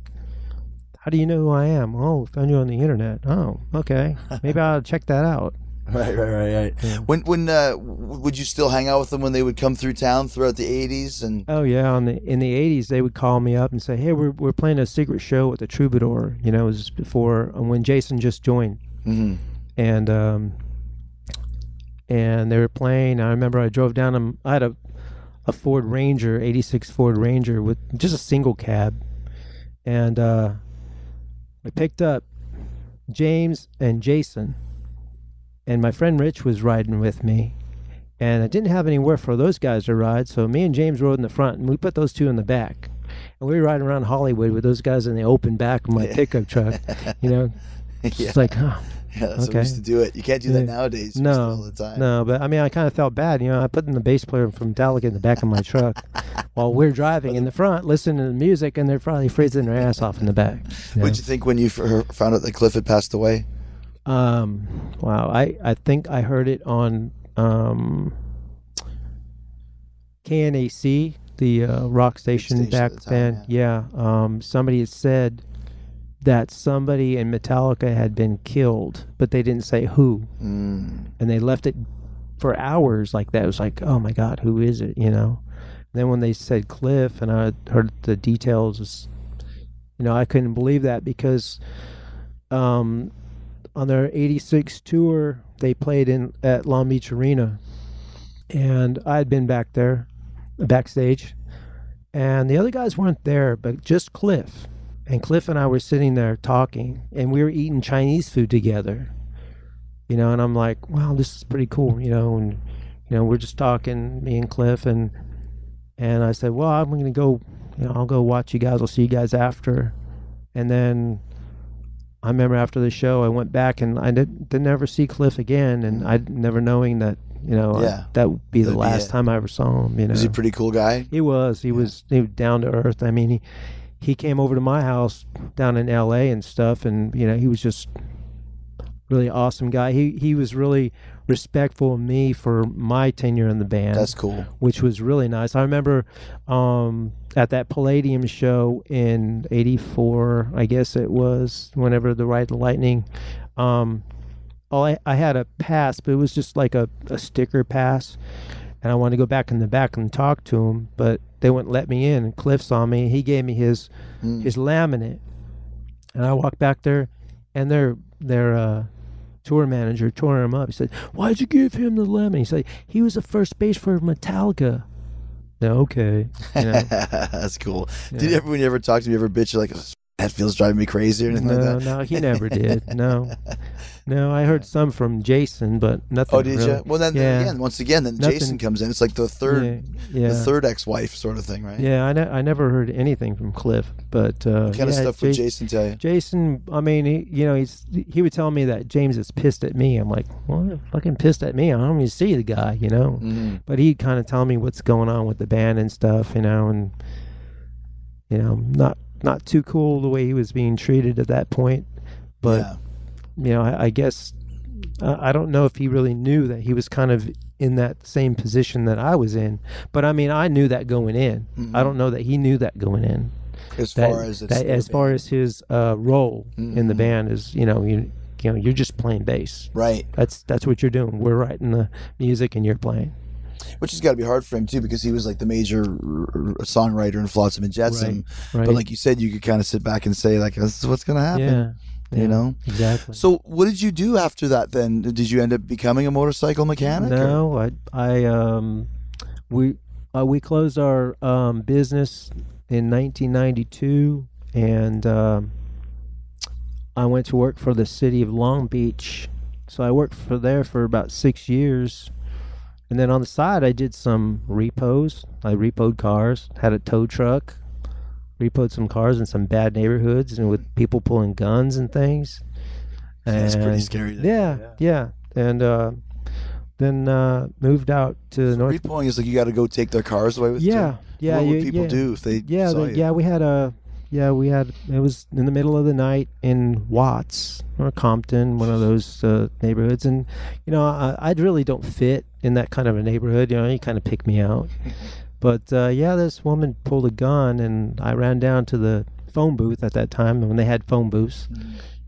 how do you know who I am? Oh, found you on the internet. Oh, okay, maybe I'll check that out. Right, right, right, right. Yeah. When when uh, would you still hang out with them when they would come through town throughout the '80s? And Oh yeah, on the in the eighties they would call me up and say, "Hey, we're we're playing a secret show with the Troubadour." You know, it was before uh, when Jason just joined, Mhm. and um, and they were playing. I remember I drove down. um, I had a a Ford Ranger, eighty six Ford Ranger with just a single cab, and uh, we picked up James and Jason, and my friend Rich was riding with me and I didn't have anywhere for those guys to ride, so me and James rode in the front, and we put those two in the back, and we were riding around Hollywood with those guys in the open back of my pickup truck. You know, yeah, it's like, huh, yeah, that's what we used to do it. You can't do that Yeah. nowadays. no, all the time. no, but I mean, I kind of felt bad. You know, I put in the bass player from Metallica in the back of my truck while we're driving in the front, listening to the music, and they're probably freezing their ass off in the back. you know? What'd you think when you f- er, found out that Cliff had passed away? Um, wow. I, I think I heard it on um, KNAC, the uh, rock station, station back the time, then. Yeah. Um, somebody had said that somebody in Metallica had been killed, but they didn't say who, Mm. and they left it for hours like that. It was like, oh my god, who is it? You know. And then when they said Cliff, and I heard the details, you know, I couldn't believe that because um, on their '86 tour, they played in at Long Beach Arena, and I had been back there, backstage, and the other guys weren't there, but just Cliff. And Cliff and I were sitting there talking, and we were eating Chinese food together. You know, and I'm like, wow, this is pretty cool, you know, and you know, we're just talking, me and Cliff, and and I said, well, I'm gonna go, you know, I'll go watch you guys. I'll see you guys after. And then I remember after the show, I went back and I did, didn't ever see Cliff again, and I never knowing that, you know, I- that would be the That'd be last it. time I ever saw him. You know, Was he a pretty cool guy? he was. He was. He was down to earth. I mean, he he came over to my house down in L.A. and stuff, and you know, he was just really awesome guy. He he was really respectful of me for my tenure in the band That's cool. which was really nice. I remember um, at that Palladium show in '84, I guess it was, whenever the Ride the Lightning. Um, all I, I had a pass, but it was just like a, a sticker pass, and I wanted to go back in the back and talk to him, but they wouldn't let me in. And Cliff saw me. He gave me his Mm. his laminate, and I walked back there, and their their uh, tour manager tore him up. He said, "Why'd you give him the laminate?" He said, "He was the first bass for Metallica." Okay. You know, That's cool. Did Yeah. you ever, ever talk to me, you ever bitch like that feels driving me crazy or anything no, like that? no, he never did. No, no. I heard some from Jason, but nothing. Oh, did really. you? Well, then, then again, once again, then Nothing- Jason comes in. It's like the third, yeah, yeah. the third ex-wife sort of thing, right? Yeah, I, ne- I never heard anything from Cliff, but uh, What kind of yeah, stuff would Jason tell you? Jason, I mean, he, you know, he's he would tell me that James is pissed at me. I'm like, what? Fucking pissed at me? I don't even see the guy, you know. hmm But he'd kind of tell me what's going on with the band and stuff, you know, and you know, not not too cool the way he was being treated at that point. But yeah. you know, I, I guess uh, I don't know if he really knew that he was kind of in that same position that I was in. But I mean, I knew that going in. I don't know that he knew that going in. as That, far as it's that, as far band. as his uh, role in the Mhm. band is, you know, you you know, you're just playing bass. right, That's that's what you're doing. We're writing the music and you're playing. Which has got to be hard for him too because he was like the major songwriter in Flotsam and Jetsam. Right. But like you said, you could kind of sit back and say like, "This is what's going to happen." yeah, You yeah, know. exactly. So, what did you do after that? Then, did you end up becoming a motorcycle mechanic? or- No, I I um we uh, we closed our um business in 1992 and um I went to work for the city of Long Beach. So I worked for there for about 6 years. And then on the side I did some repos. I repoed cars, had a tow truck, repoed some cars in some bad neighborhoods and with people pulling guns and things. That's pretty scary. then. yeah, yeah, and uh, then uh, moved out to North. Repoing is like you got to go take their cars away with. Yeah, you? yeah. What you, would people yeah. do if they? Yeah, saw the, you? yeah. We had a, yeah, we had. It was in the middle of the night in Watts or Compton, one of those uh, neighborhoods, and you know, I, I really don't fit in that kind of a neighborhood. You know, you kind of pick me out. But uh, yeah, this woman pulled a gun, and I ran down to the phone booth at that time when they had phone booths,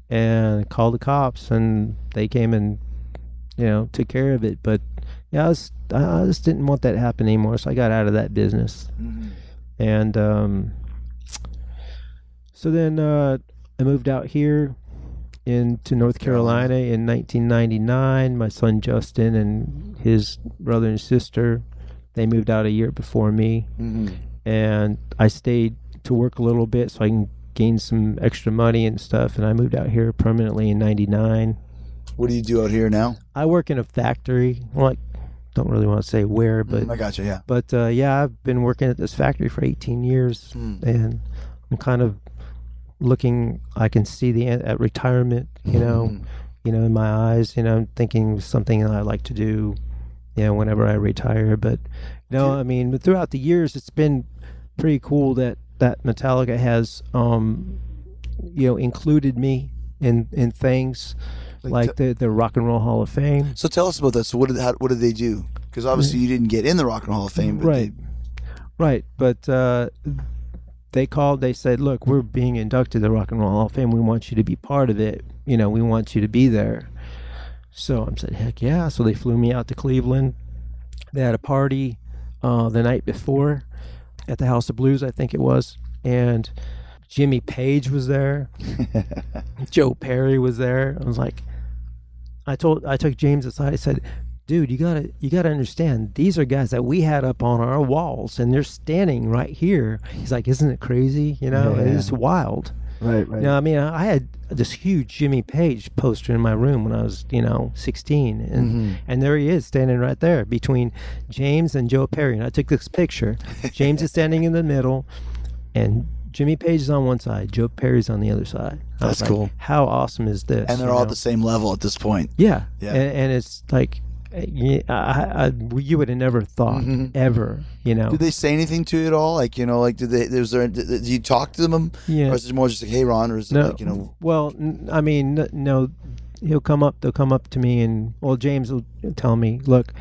and called the cops, and they came and you know took care of it. But yeah, I, was, I I just didn't want that to happen anymore, so I got out of that business. And um, so then uh, I moved out here into North Carolina in 1999. My son Justin and his brother and sister, they moved out a year before me, Mhm. and I stayed to work a little bit so I can gain some extra money and stuff. And I moved out here permanently in '99. What do you do out here now? I work in a factory. Well, I don't really want to say where, but I got you. Yeah. but uh, yeah, I've been working at this factory for 18 years, Hmm. and I'm kind of looking. I can see the at retirement. You know, Hmm. you know, in my eyes. You know, I'm thinking something I like to do. You know, whenever I retire. But you know, I mean, throughout the years, it's been pretty cool that that Metallica has, um, you know, included me in in things like the the Rock and Roll Hall of Fame. So tell us about that. So what did how, what did they do? Because obviously you didn't get in the Rock and Roll Hall of Fame, but right right but uh they called they said look we're being inducted to the rock and roll hall of fame. We want you to be part of it. You know we want you to be there. So i said heck yeah. So they flew me out to cleveland. They had a party uh the night before at the house of blues i think it was and jimmy page was there. Joe perry was there. I was like I told I took James aside. I said, "Dude, you gotta you gotta understand. These are guys that we had up on our walls, and they're standing right here." He's like, "Isn't it crazy? You know, Yeah. it's wild." right, right. You know, I mean, I had this huge Jimmy Page poster in my room when I was, you know, 16, and Mm-hmm. and there he is standing right there between James and Joe Perry. And I took this picture. James is standing in the middle, and Jimmy Page is on one side, Joe Perry's on the other side. I That's like, cool. How awesome is this? and they're all know? at the same level at this point. Yeah, Yeah. and, and it's like, I, I, you would have never thought Mhm. ever, you know. Did they say anything to you at all? Like you know, like did they? Was there? Did, did you talk to them? Yeah. Or is it more just like, hey, Ron, or is it no, like you know? well, I mean, no, he'll come up. They'll come up to me, and well, James will tell me, look,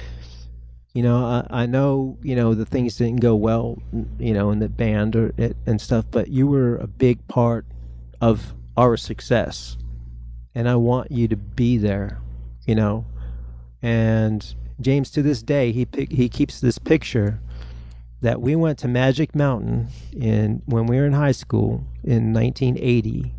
you know, I, I know, you know, the things didn't go well, you know, in the band or it, and stuff, but you were a big part of our success, and I want you to be there, you know, and James to this day he he keeps this picture that we went to Magic Mountain in when we were in high school in 1980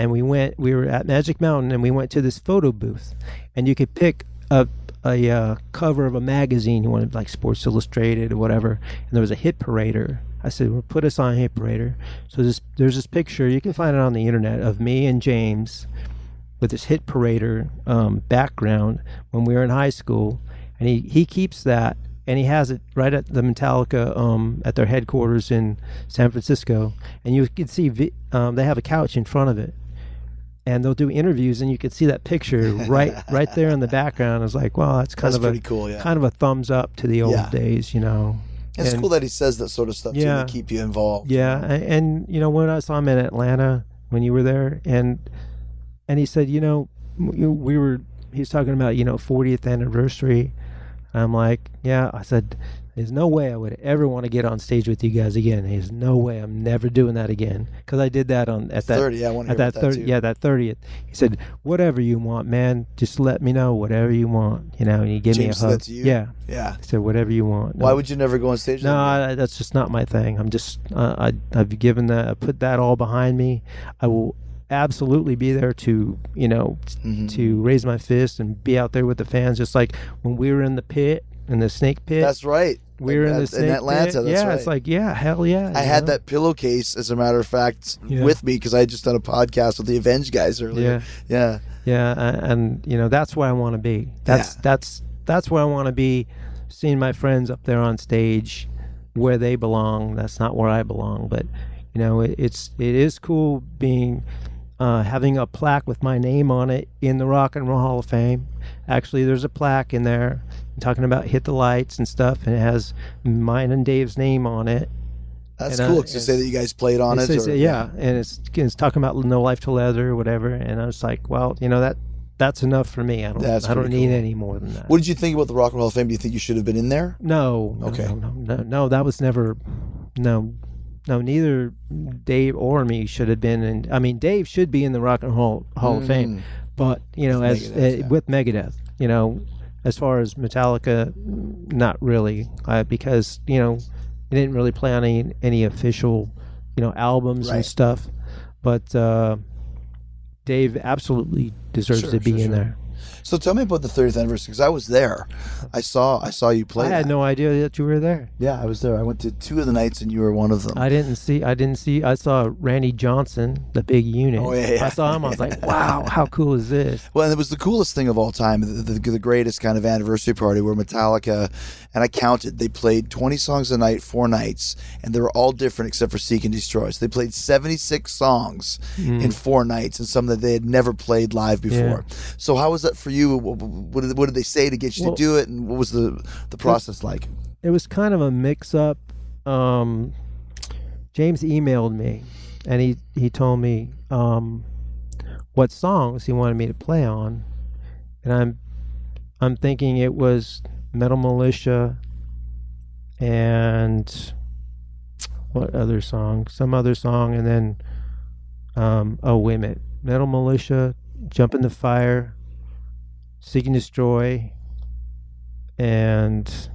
and we went we were at Magic Mountain and we went to this photo booth. And you could pick a a uh, cover of a magazine you wanted like Sports Illustrated or whatever. And there was a hit parader. I said well put us on hit parader. So this there's this picture. You can find it on the internet of me and James with his hit parader um, background when we were in high school, and he, he keeps that and he has it right at the Metallica um, at their headquarters in San Francisco, and you can see vi- um, they have a couch in front of it, and they'll do interviews, and you can see that picture right right there in the background. It's like, well, that's kind That's of a cool, yeah. kind of a thumbs up to the old Yeah. days, you know. It's And- cool that he says that sort of stuff too, to keep you involved. Yeah, a- and you know when I saw him in Atlanta when you were there, and and he said, you know, we we were He's talking about you know 40th anniversary. I'm like, yeah. I said, there's no way I would ever want to get on stage with you guys again. There's no way I'm never doing that again because I did that on at that 30, yeah, I wanna at hear that about that 30 too. yeah that 30th. He said, whatever you want, man, just let me know whatever you want, you know. And he gave James me a hug. to you? Yeah, Yeah. he said whatever you want. Why would you never go on stage? no. I, that's just not my thing. I'm just uh, I I've given that I put that all behind me. I will absolutely be there to you know Mm-hmm. to raise my fist and be out there with the fans, just like when we were in the pit in the snake pit. That's right. we were in the At- snake Atlanta. yeah, right. it's like yeah, hell yeah. I had know? that pillowcase, as a matter of fact, Yeah. with me because I had just done a podcast with the Avenged guys earlier. Yeah. Yeah, a- and you know that's where I want to be. That's Yeah. that's that's where I want to be. Seeing my friends up there on stage, where they belong. That's not where I belong. But you know, it, it's it is cool being uh, having a plaque with my name on it in the Rock and Roll Hall of Fame. Actually, there's a plaque in there talking about hit the lights and stuff, and it has mine and Dave's name on it. That's And, cool. you say that you guys played on It says- or- yeah, and it's it's talking about No Life Till Leather or whatever, and I was like, well, you know that that's enough for me. I don't That's I don't need cool. any more than that. What did you think about the Rock and Roll Hall of Fame? Do you think you should have been in there? no, no, Okay. no, no, no, no, that was never, no, no. Neither Dave or me should have been in. I mean, Dave should be in the Rock and Roll Hall of Fame, but you know, With as Megadeth, uh, yeah. with Megadeth, you know, as far as Metallica, not really, uh, because you know, he didn't really play on any any official, you know, albums Right. and stuff. But uh, Dave absolutely deserves Sure, to be sure, in sure. there. So tell me about the 30th anniversary because I was there. I saw I saw you play. I had that. no idea that you were there. Yeah, I was there. I went to two of the nights and you were one of them. I didn't see. I didn't see. I saw Randy Johnson, the big unit. Oh, yeah, yeah. I saw him. I was like, "Wow, how cool is this?" Well, and it was the coolest thing of all time, the, the, the greatest kind of anniversary party where Metallica, and I counted, they played 20 songs a night, four nights, and they were all different except for Seek and Destroy. So they played 76 songs mm. in four nights, and some that they had never played live before. So how was that for you? What, what, did, what did they say to get you Well- to do it, and what was the, the process like? It was kind of a mix-up. Um, James emailed me, and he he told me um, what songs he wanted me to play on, and I'm I'm thinking it was Metal Militia and what other song? Some other song, and then um, oh wait a minute, Metal Militia, Jump in the Fire, Seek and Destroy, and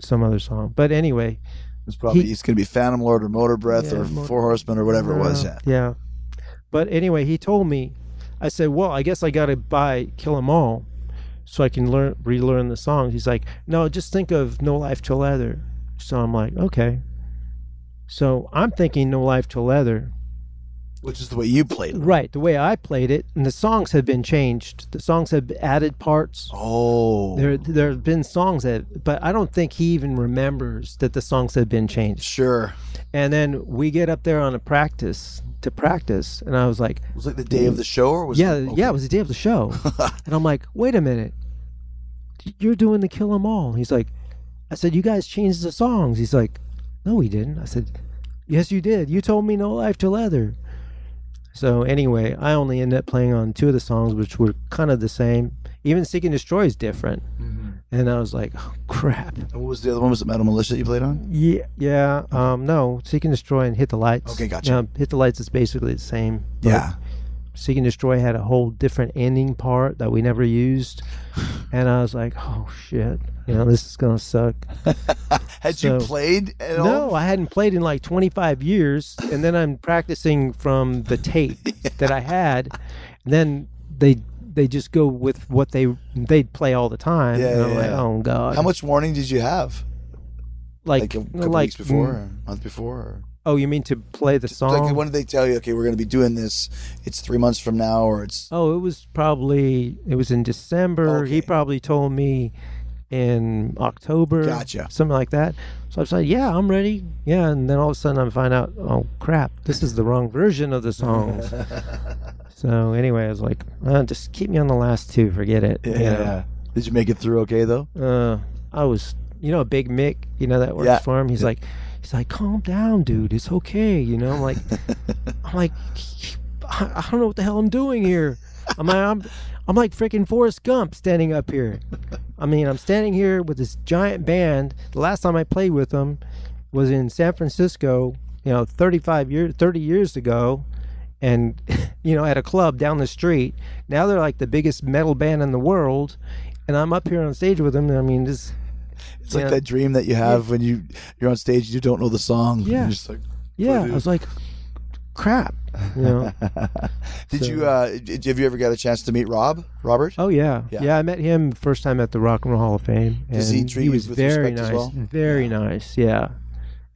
some other song. But anyway, It's probably He- it's going to be Phantom Lord or Motorbreath Yeah, or Motor- Four Horsemen or whatever it was. uh, Yeah. yeah. But anyway, he told me, I said, well, I guess I got to buy Kill 'Em All so I can learn relearn the songs. He's like, no, just think of No Life Till Leather. So I'm like, okay. So I'm thinking No Life Till Leather. Which is the way you played it. Right, the way I played it, and the songs have been changed. The songs have added parts. Oh. There, there have been songs that, but I don't think he even remembers that the songs have been changed. Sure. And then we get up there on a practice to practice, and I was like, It was like the day of the show, or was yeah, it? yeah, it was the day of the show. and I'm like, wait a minute, you're doing the Kill 'Em All. He's like, I said, you guys changed the songs. He's like, no, we didn't. I said, yes, you did. You told me No Life Till Leather. So anyway, I only ended up playing on two of the songs, which were kind of the same. Even Seek and Destroy is different. Mm-hmm. And I was like, oh, crap. And what was the other one? Was it Metal Militia you played on? Yeah, yeah. Um, no, Seek and Destroy and Hit the Lights. Okay, gotcha. Um, Hit the Lights is basically the same. but Yeah. Seek and Destroy had a whole different ending part that we never used, and I was like, "Oh shit, you know this is gonna suck." Had you played at all? No, I hadn't played in like 25 years, and then I'm practicing from the tape that I had. And then they they just go with what they they'd play all the time. Yeah, yeah, like, yeah. "Oh god!" How much warning did you have? Like Like a couple like weeks before, mm, a month before? Or? Oh, you mean to play the song? Like when did they tell you? Okay, we're going to be doing this. It's three months from now, or it's Oh, it was probably it was in December. He probably told me in October. Gotcha. Something like that. So I was like, "Yeah, I'm ready." Yeah, and then all of a sudden I find out, "Oh crap, this is the wrong version of the songs." so anyway, I was like, uh, "Just keep me on the last two. Forget it." you know. Did you make it through okay though? Uh, I was you know, Big Mick, you know that works Yeah. for him. He's like, he's like, calm down, dude. It's okay. You know, I'm like, I'm like, I, don't know what the hell I'm doing here. I'm like, I'm, I'm like freaking Forrest Gump standing up here. I mean, I'm standing here with this giant band. The last time I played with them was in San Francisco, you know, 35 years, 30 years ago, and you know, at a club down the street. Now they're like the biggest metal band in the world, and I'm up here on stage with them. I mean, this, It's like that dream that you have when you you're on stage and you don't know the song. Yeah. You're just like, yeah. I was like, crap, you know. did So- you uh did, have you ever got a chance to meet Rob? Robert? Oh yeah. Yeah. yeah, I met him first time at the Rock and Roll Hall of Fame. Does he treat you was very nice, well? very nice. Yeah,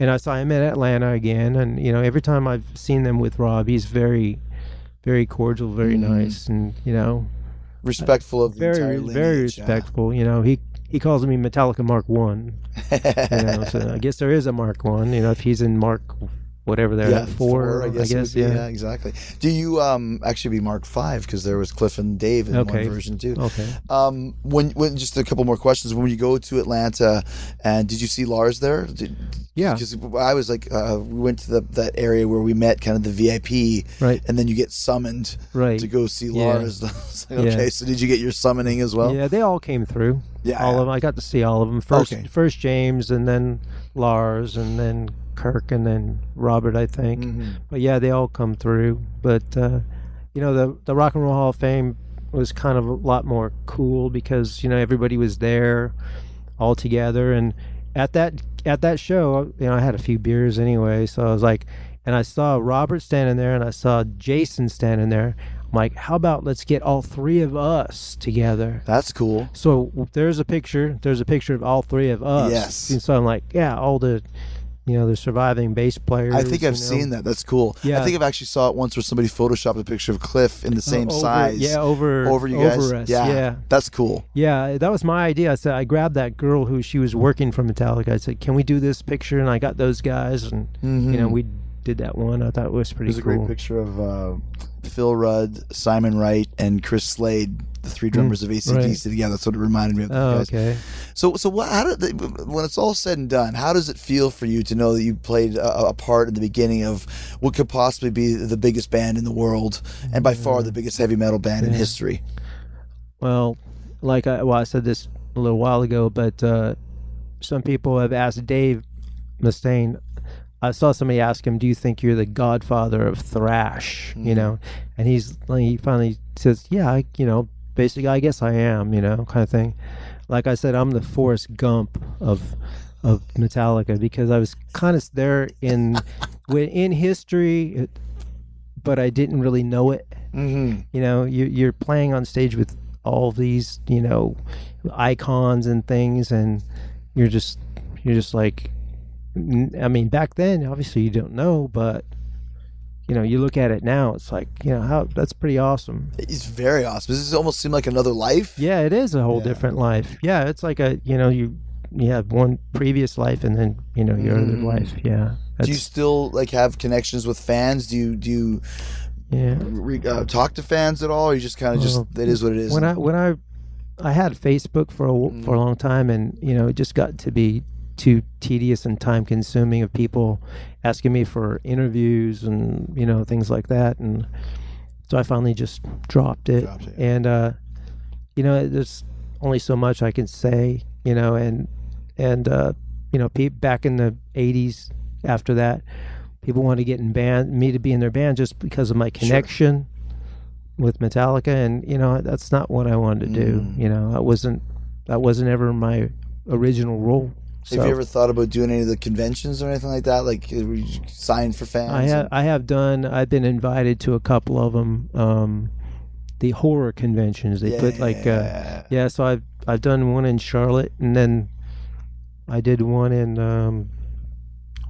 and I saw him in Atlanta again, and you know every time I've seen them with Rob, he's very, very cordial, very Mm-hmm. nice, and you know Respectful of the entire very, lineage. very yeah. respectful. You know he. He calls me Metallica Mark One, you know. So I guess there is a Mark One. You know, if he's in Mark, whatever they're yeah, at four, I guess, it would be, yeah. yeah. exactly. Do you um actually be Mark Five because there was Cliff and Dave in Okay. one version too. Okay. Um, when when just a couple more questions. When you go to Atlanta, and did you see Lars there? Did, Yeah. Because I was like, uh, we went to the, that area where we met, kind of the VIP, Right. And then you get summoned Right. to go see Yeah. Lars. Like, okay, so did you get your summoning as well? yeah, they all came through. Yeah, all of them. I got to see all of them. First, Okay. first James, and then Lars, and then Kirk, and then Robert. I think. Mm-hmm. But yeah, they all come through. But uh, you know, the the Rock and Roll Hall of Fame was kind of a lot more cool because you know everybody was there all together, and at that at that show, you know, I had a few beers anyway, so I was like, and I saw Robert standing there, and I saw Jason standing there. I'm like, how about let's get all three of us together? That's cool. So there's a picture. There's a picture of all three of us. Yes. And so I'm like, yeah, all the, you know, the surviving bass players. I think I've you know. seen that. That's cool. Yeah. I think I've actually saw it once where somebody photoshopped a picture of Cliff in the same over- size. yeah, over- over you guys. us, Yeah, yeah. that's cool. Yeah, that was my idea. I said I grabbed that girl who she was working for Metallica. I said, "Can we do this picture?" And I got those guys, and you know, we did that one. I thought it was pretty Mm-hmm. There's a cool. great picture of uh, Phil Rudd, Simon Wright, and Chris Slade, the three drummers of ACDC right. together. That's what it reminded me of. Oh, those guys. okay. So, so what, how did they, when it's all said and done, how does it feel for you to know that you played a, a part in the beginning of what could possibly be the biggest band in the world, and by far the biggest heavy metal band in history? Well, like I, well, I said this a little while ago, but uh, some people have asked Dave Mustaine. I saw somebody ask him, "Do you think you're the godfather of thrash?" You know, and he's like, he finally says, "Yeah, I, you know, basically, I guess I am." You know, kind of thing. Like I said, I'm the Forrest Gump of of Metallica because I was kind of there in in history, but I didn't really know it Mm-hmm. you know you, you're playing on stage with all these you know icons and things and you're just you're just like i mean back then obviously you don't know but you know you look at it now it's like you know how that's pretty awesome It's very awesome. This almost seemed like another life. yeah it is a whole Yeah. different life yeah it's like a you know you you have one previous life and then you know your other life yeah Do you still like have connections with fans? Do you do you yeah re, uh, talk to fans at all? Or you just kind of just Well, it is what it is. when I when I I had Facebook for a, Mm. for a long time, and you know, it just got to be too tedious and time consuming of people asking me for interviews and you know things like that, and so I finally just dropped it. Dropped it. And uh, you know, there's only so much I can say, you know, and and uh, you know, pe- back in the '80s, after that, people wanted to get in band, me to be in their band just because of my connection with Metallica, and you know that's not what I wanted to do. Mm. You know, that wasn't that wasn't ever my original role. So have you ever thought about doing any of the conventions or anything like that? Like uh, sign for fans? I have and- I have done. I've been invited to a couple of them. Um, the horror conventions they put like uh, Yeah. yeah. So I've I've done one in Charlotte, and then I did one in um,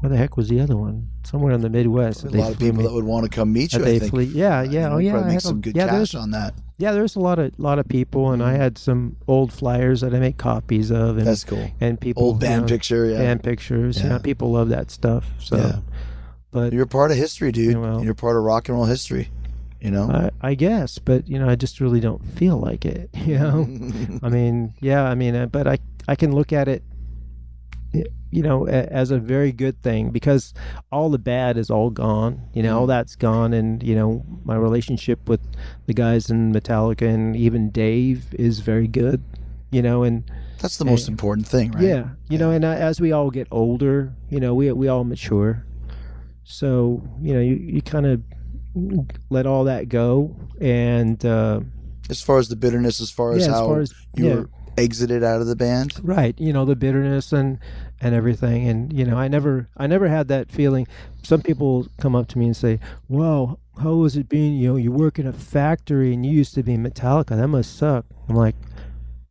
where the heck was the other one? Somewhere in the Midwest. a lot of people me- that would want to come meet you. I they think. flew- yeah, yeah, you oh yeah. I make had some a- good yeah, cash on that. Yeah, there's a lot of lot of people, and I had some old flyers that I make copies of, and Mm-hmm. That's cool. and people Old band you know, picture, yeah. band pictures. You Yeah. know, people love that stuff. So, Yeah. but You're part of history, dude. Yeah, well- You're part of rock and roll history. You know. I, I guess, but you know, I just really don't feel like it. You know, I mean, yeah, I mean, uh, but I I can look at it you know, a, as a very good thing because all the bad is all gone. You know, all that's gone, and you know, my relationship with the guys in Metallica and even Dave is very good. You know, and That's the most Hey. important thing, right? yeah, you know, and uh, as we all get older, you know, we we all mature. So you know, you, you kind of let all that go, and uh, As far as the bitterness, as far as Yeah, as how far as- you yeah. were exited out of the band. right, you know, the bitterness and and everything, and you know, I never I never had that feeling. Some people come up to me and say, "Well, how was it being? You know, you work in a factory and you used to be Metallica. That must suck." I'm like,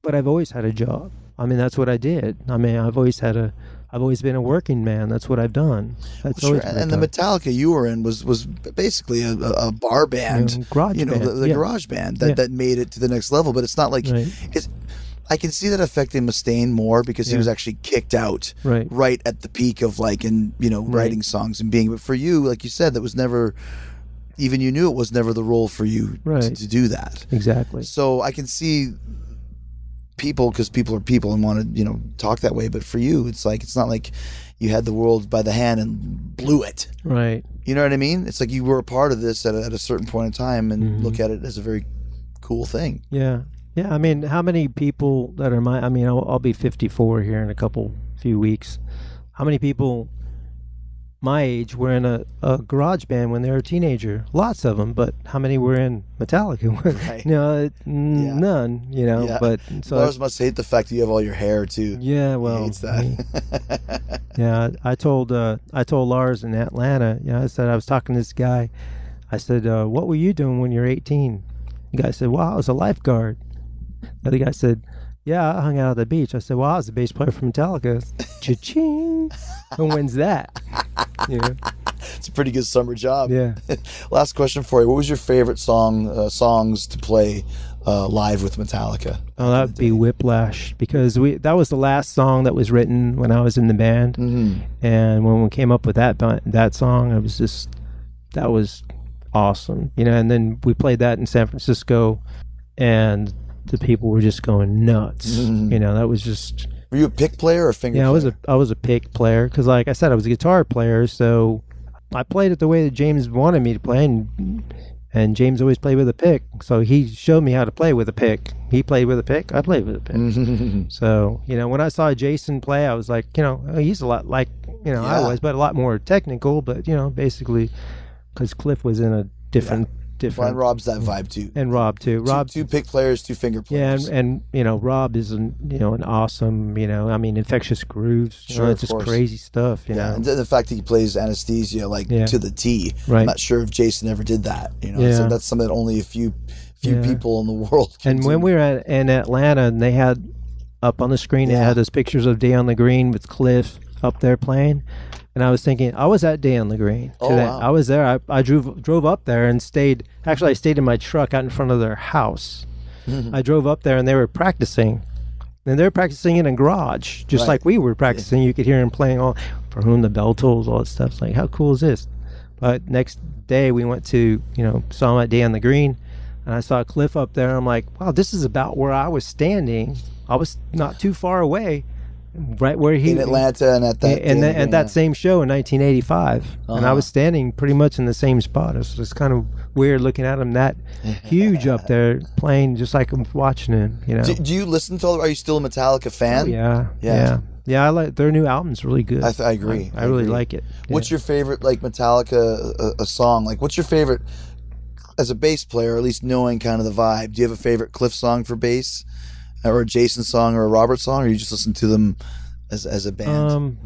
but I've always had a job. I mean, that's what I did. I mean, I've always had a. I've always been a working man. That's what I've done. That's Sure. always And, and the Metallica you were in was was basically a, a, bar band, Yeah, garage you know, band, the, the yeah. garage band that, Yeah. that made it to the next level. But it's not like Right. it's. I can see that affecting Mustaine more because he was actually kicked out Right. right at the peak of like and you know writing songs and being. But for you, like you said, that was never. Even you knew it was never the role for you to, to do that. Exactly. So I can see people because people are people and want to you know talk that way. But for you, it's like it's not like you had the world by the hand and blew it. Right. You know what I mean? It's like you were a part of this at a, at a certain point in time and Mm-hmm. look at it as a very cool thing. Yeah. Yeah. I mean, how many people that are my? I mean, I'll, I'll be 54 here in a couple few weeks. How many people my age were in a, a garage band when they were a teenager? Lots of them, but how many were in Metallica? Right. no, it- n- Yeah. none. You know, Yeah. but so Lars must hate the fact that you have all your hair too. yeah. well, He hates I that. Yeah, I told uh, I told Lars in Atlanta. You know, I said I was talking to this guy. I said, uh, "What were you doing when you were 18?" The guy said, "Well, I was a lifeguard." The other guy said, "Yeah, I hung out at the beach." I said, "Well, I was a bass player for Metallica." Cha-ching! Who wins that? You know? it's a pretty good summer job. Yeah. Last question for you: What was your favorite song uh, songs to play uh, live with Metallica? Oh, that would be Whiplash because we that was the last song that was written when I was in the band, Mm-hmm. and when we came up with that that song, it was just that was awesome, you know. And then we played that in San Francisco, and the people were just going nuts, mm-hmm. you know. That was just Were you a pick player or a finger? yeah. I was a I was a pick player because, like I said, I was a guitar player, so I played it the way that James wanted me to play, and and James always played with a pick, so he showed me how to play with a pick. He played with a pick, I played with a pick. Mm-hmm. so you know, when I saw Jason play, I was like, you know, oh, he's a lot like you know I was, but a lot more technical. But you know, basically, because Cliff was in a different Brian different, Rob's that vibe too. and Rob too. Rob two, two pick players, two finger yeah, players. and, and you know, Rob is an you know an awesome you know I mean infectious grooves. You Sure, know, of it's just course. crazy stuff. You yeah, know, and the the fact that he plays anesthesia like Yeah. to the T. Right. I'm not sure if Jason ever did that. You know, so that's something that only a few few Yeah. people in the world. Can and when we were at, in Atlanta, and they had up on the screen, they had those pictures of Day on the Green with Cliff up there playing. And I was thinking, I was at Day on the Green. Oh, wow. I was there. I, I drove drove up there and stayed. Actually, I stayed in my truck out in front of their house. Mm-hmm. I drove up there and they were practicing. And they were practicing in a garage, just Right. like we were practicing. You could hear them playing all for whom the bell tolls, all that stuff. It's like, how cool is this? But next day we went to, you know, saw him at Day on the Green, and I saw a Cliff up there. I'm like, wow, this is about where I was standing. I was not too far away, right where he in Atlanta and at that and, and, and that same show in 1985, and I Uh-huh. was standing pretty much in the same spot. It was just kind of weird looking at him that huge up there playing, just like I'm watching him. You know? Do, do you listen to all? Are you still a Metallica fan? yeah, Yeah. yeah, yeah, I like their new album's really good. I, th- I agree. I, really agree. like it. What's your favorite like Metallica a, a song? Like, what's your favorite as a bass player? At least knowing kind of the vibe. Do you have a favorite Cliff song for bass, or a Jason song, or a Robert song, or you just listen to them as as a band? Um,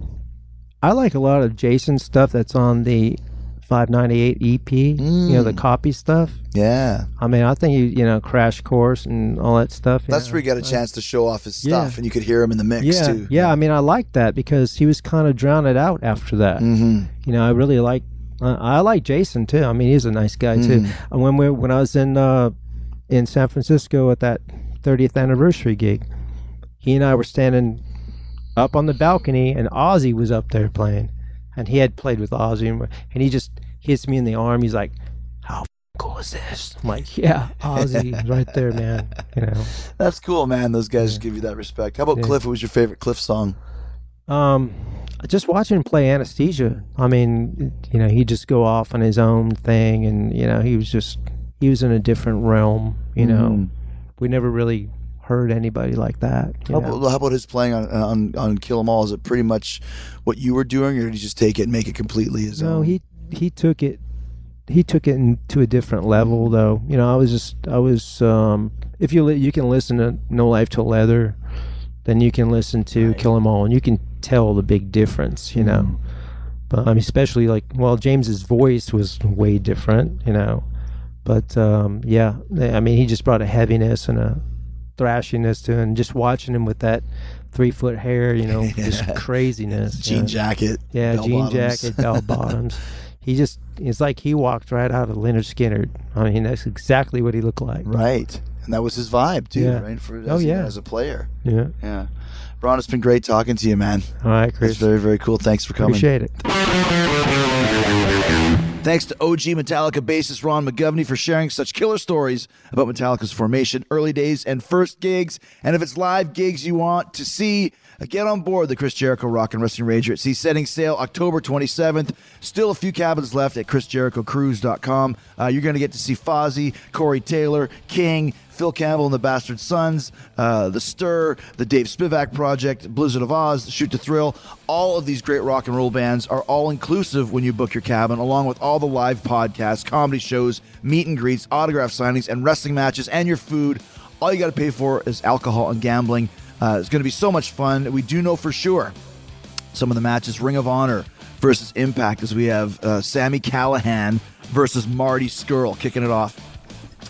I like a lot of Jason stuff that's on the 598 EP. You know the Mm. copy stuff. yeah, I mean, I think you you know Crash Course and all that stuff. that's know. where he got a chance to show off his Yeah. stuff, and you could hear him in the mix Yeah, too. yeah. I mean, I like that because he was kind of drowned out after that. hmm You know, I really like. Uh, I like Jason too. I mean, he's a nice guy too. Mm-hmm. And when we when I was in uh, in San Francisco at that 30th anniversary gig, he and I were standing up on the balcony, and Ozzy was up there playing, and he had played with Ozzy, and, and he just hits me in the arm. He's like, "How f- cool is this?" I'm like, "Yeah, Ozzy, right there, man." You know. That's cool, man. Those guys give you that respect. How about Yeah. Cliff? What was your favorite Cliff song? Um, just watching him play anesthesia. I mean, you know, he'd just go off on his own thing, and you know, he was just he was in a different realm. You know, Mhm. We never really heard anybody like that. How about, how about his playing on, on on Kill 'Em All? Is it pretty much what you were doing, or did he just take it and make it completely his No, own? he he took it he took it in, to a different level though. You know, I was just I was um if you li- you can listen to No Life Till Leather, then you can listen to Kill 'Em All and you can tell the big difference, you know. But I mean especially like well James's voice was way different, you know. But um yeah, I mean he just brought a heaviness and a thrashiness to and just watching him with that three foot hair, you know, just craziness. jean you know. jacket, Yeah, jean bottoms. jacket, bell bottoms. He just it's like he walked right out of Lynyrd Skynyrd. I mean, that's exactly what he looked like. right, and that was his vibe too, Yeah. right? For Oh, as, yeah. as a player, Yeah. yeah. Ron, it's been great talking to you, man. All right, It's Chris. very very cool. Thanks for coming. Appreciate it. Thanks to OG Metallica bassist Ron McGovney for sharing such killer stories about Metallica's formation, early days, and first gigs. And if it's live gigs you want to see, get on board the Chris Jericho Rock and Wrestling Rager at Sea setting sail October 27th. Still a few cabins left at ChrisJerichoCruise.com. Uh, you're going to get to see Fozzy, Corey Taylor, King, Phil Campbell and the Bastard Sons, uh, The Stir, the Dave Spivak Project, Blizzard of Oz, Shoot to Thrill. All of these great rock and roll bands are all inclusive when you book your cabin, along with all the live podcasts, comedy shows, meet and greets, autograph signings, and wrestling matches, and your food. All you got to pay for is alcohol and gambling. Uh, it's going to be so much fun. We do know for sure some of the matches Ring of Honor versus Impact as we have uh, Sami Callihan versus Marty Scurll kicking it off.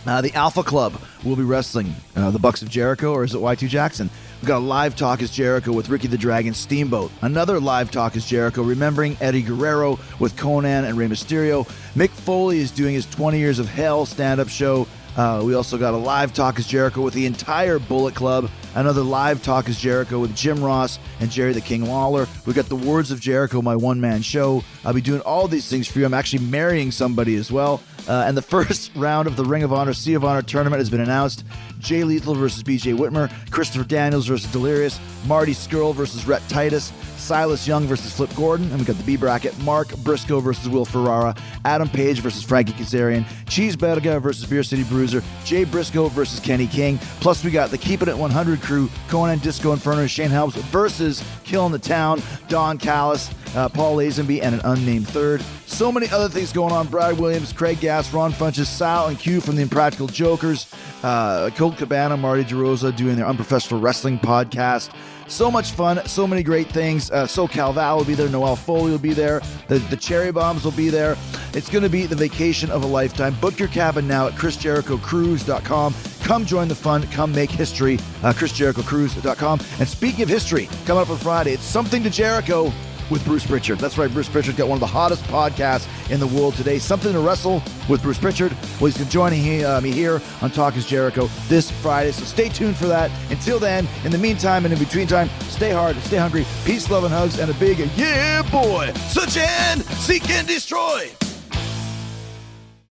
Uh, the Alpha Club will be wrestling uh, the Bucks of Jericho, or is it Y2 Jackson? We've got a live talk as Jericho with Ricky the Dragon Steamboat. Another live talk as Jericho, remembering Eddie Guerrero with Konnan and Rey Mysterio. Mick Foley is doing his 20 Years of Hell stand up show. Uh, we also got a live talk as Jericho with the entire Bullet Club. Another live talk as Jericho with Jim Ross and Jerry the King Lawler. We got the Words of Jericho, my one man show. I'll be doing all these things for you. I'm actually marrying somebody as well. Uh, and the first round of the Ring of Honor Sea of Honor tournament has been announced. Jay Lethal versus BJ Whitmer, Christopher Daniels versus Delirious, Marty Scurll versus Rhett Titus, Silas Young versus Flip Gordon, and we got the B bracket: Mark Briscoe versus Will Ferrara, Adam Page versus Frankie Kazarian, Cheeseburger versus Beer City Bruiser, Jay Briscoe versus Kenny King. Plus, we got the Keeping It 100 crew: Konnan Disco Inferno, Shane Helms versus Killing the Town, Don Callis, uh, Paul Lazenby, and an unnamed third. So many other things going on. Brad Williams, Craig Gass, Ron Funches, Sal, and Q from the Impractical Jokers, uh, Colt Cabana, Marty DeRosa doing their unprofessional wrestling podcast. So much fun, so many great things. Uh, so Val will be there, Noelle Foley will be there, the, the Cherry Bombs will be there. It's going to be the vacation of a lifetime. Book your cabin now at ChrisJerichoCruise.com. Come join the fun, come make history, uh, ChrisJerichoCruise.com. And speaking of history, coming up on Friday, it's Something to Jericho with Bruce Prichard. That's right, Bruce Prichard's got one of the hottest podcasts in the world today. Something to Wrestle with Bruce Prichard. Well, he's joining he, uh, me here on Talk is Jericho this Friday, so stay tuned for that. Until then, in the meantime and in between time, stay hard, stay hungry, peace, love, and hugs, and a big yeah, boy. Such an seek and destroy.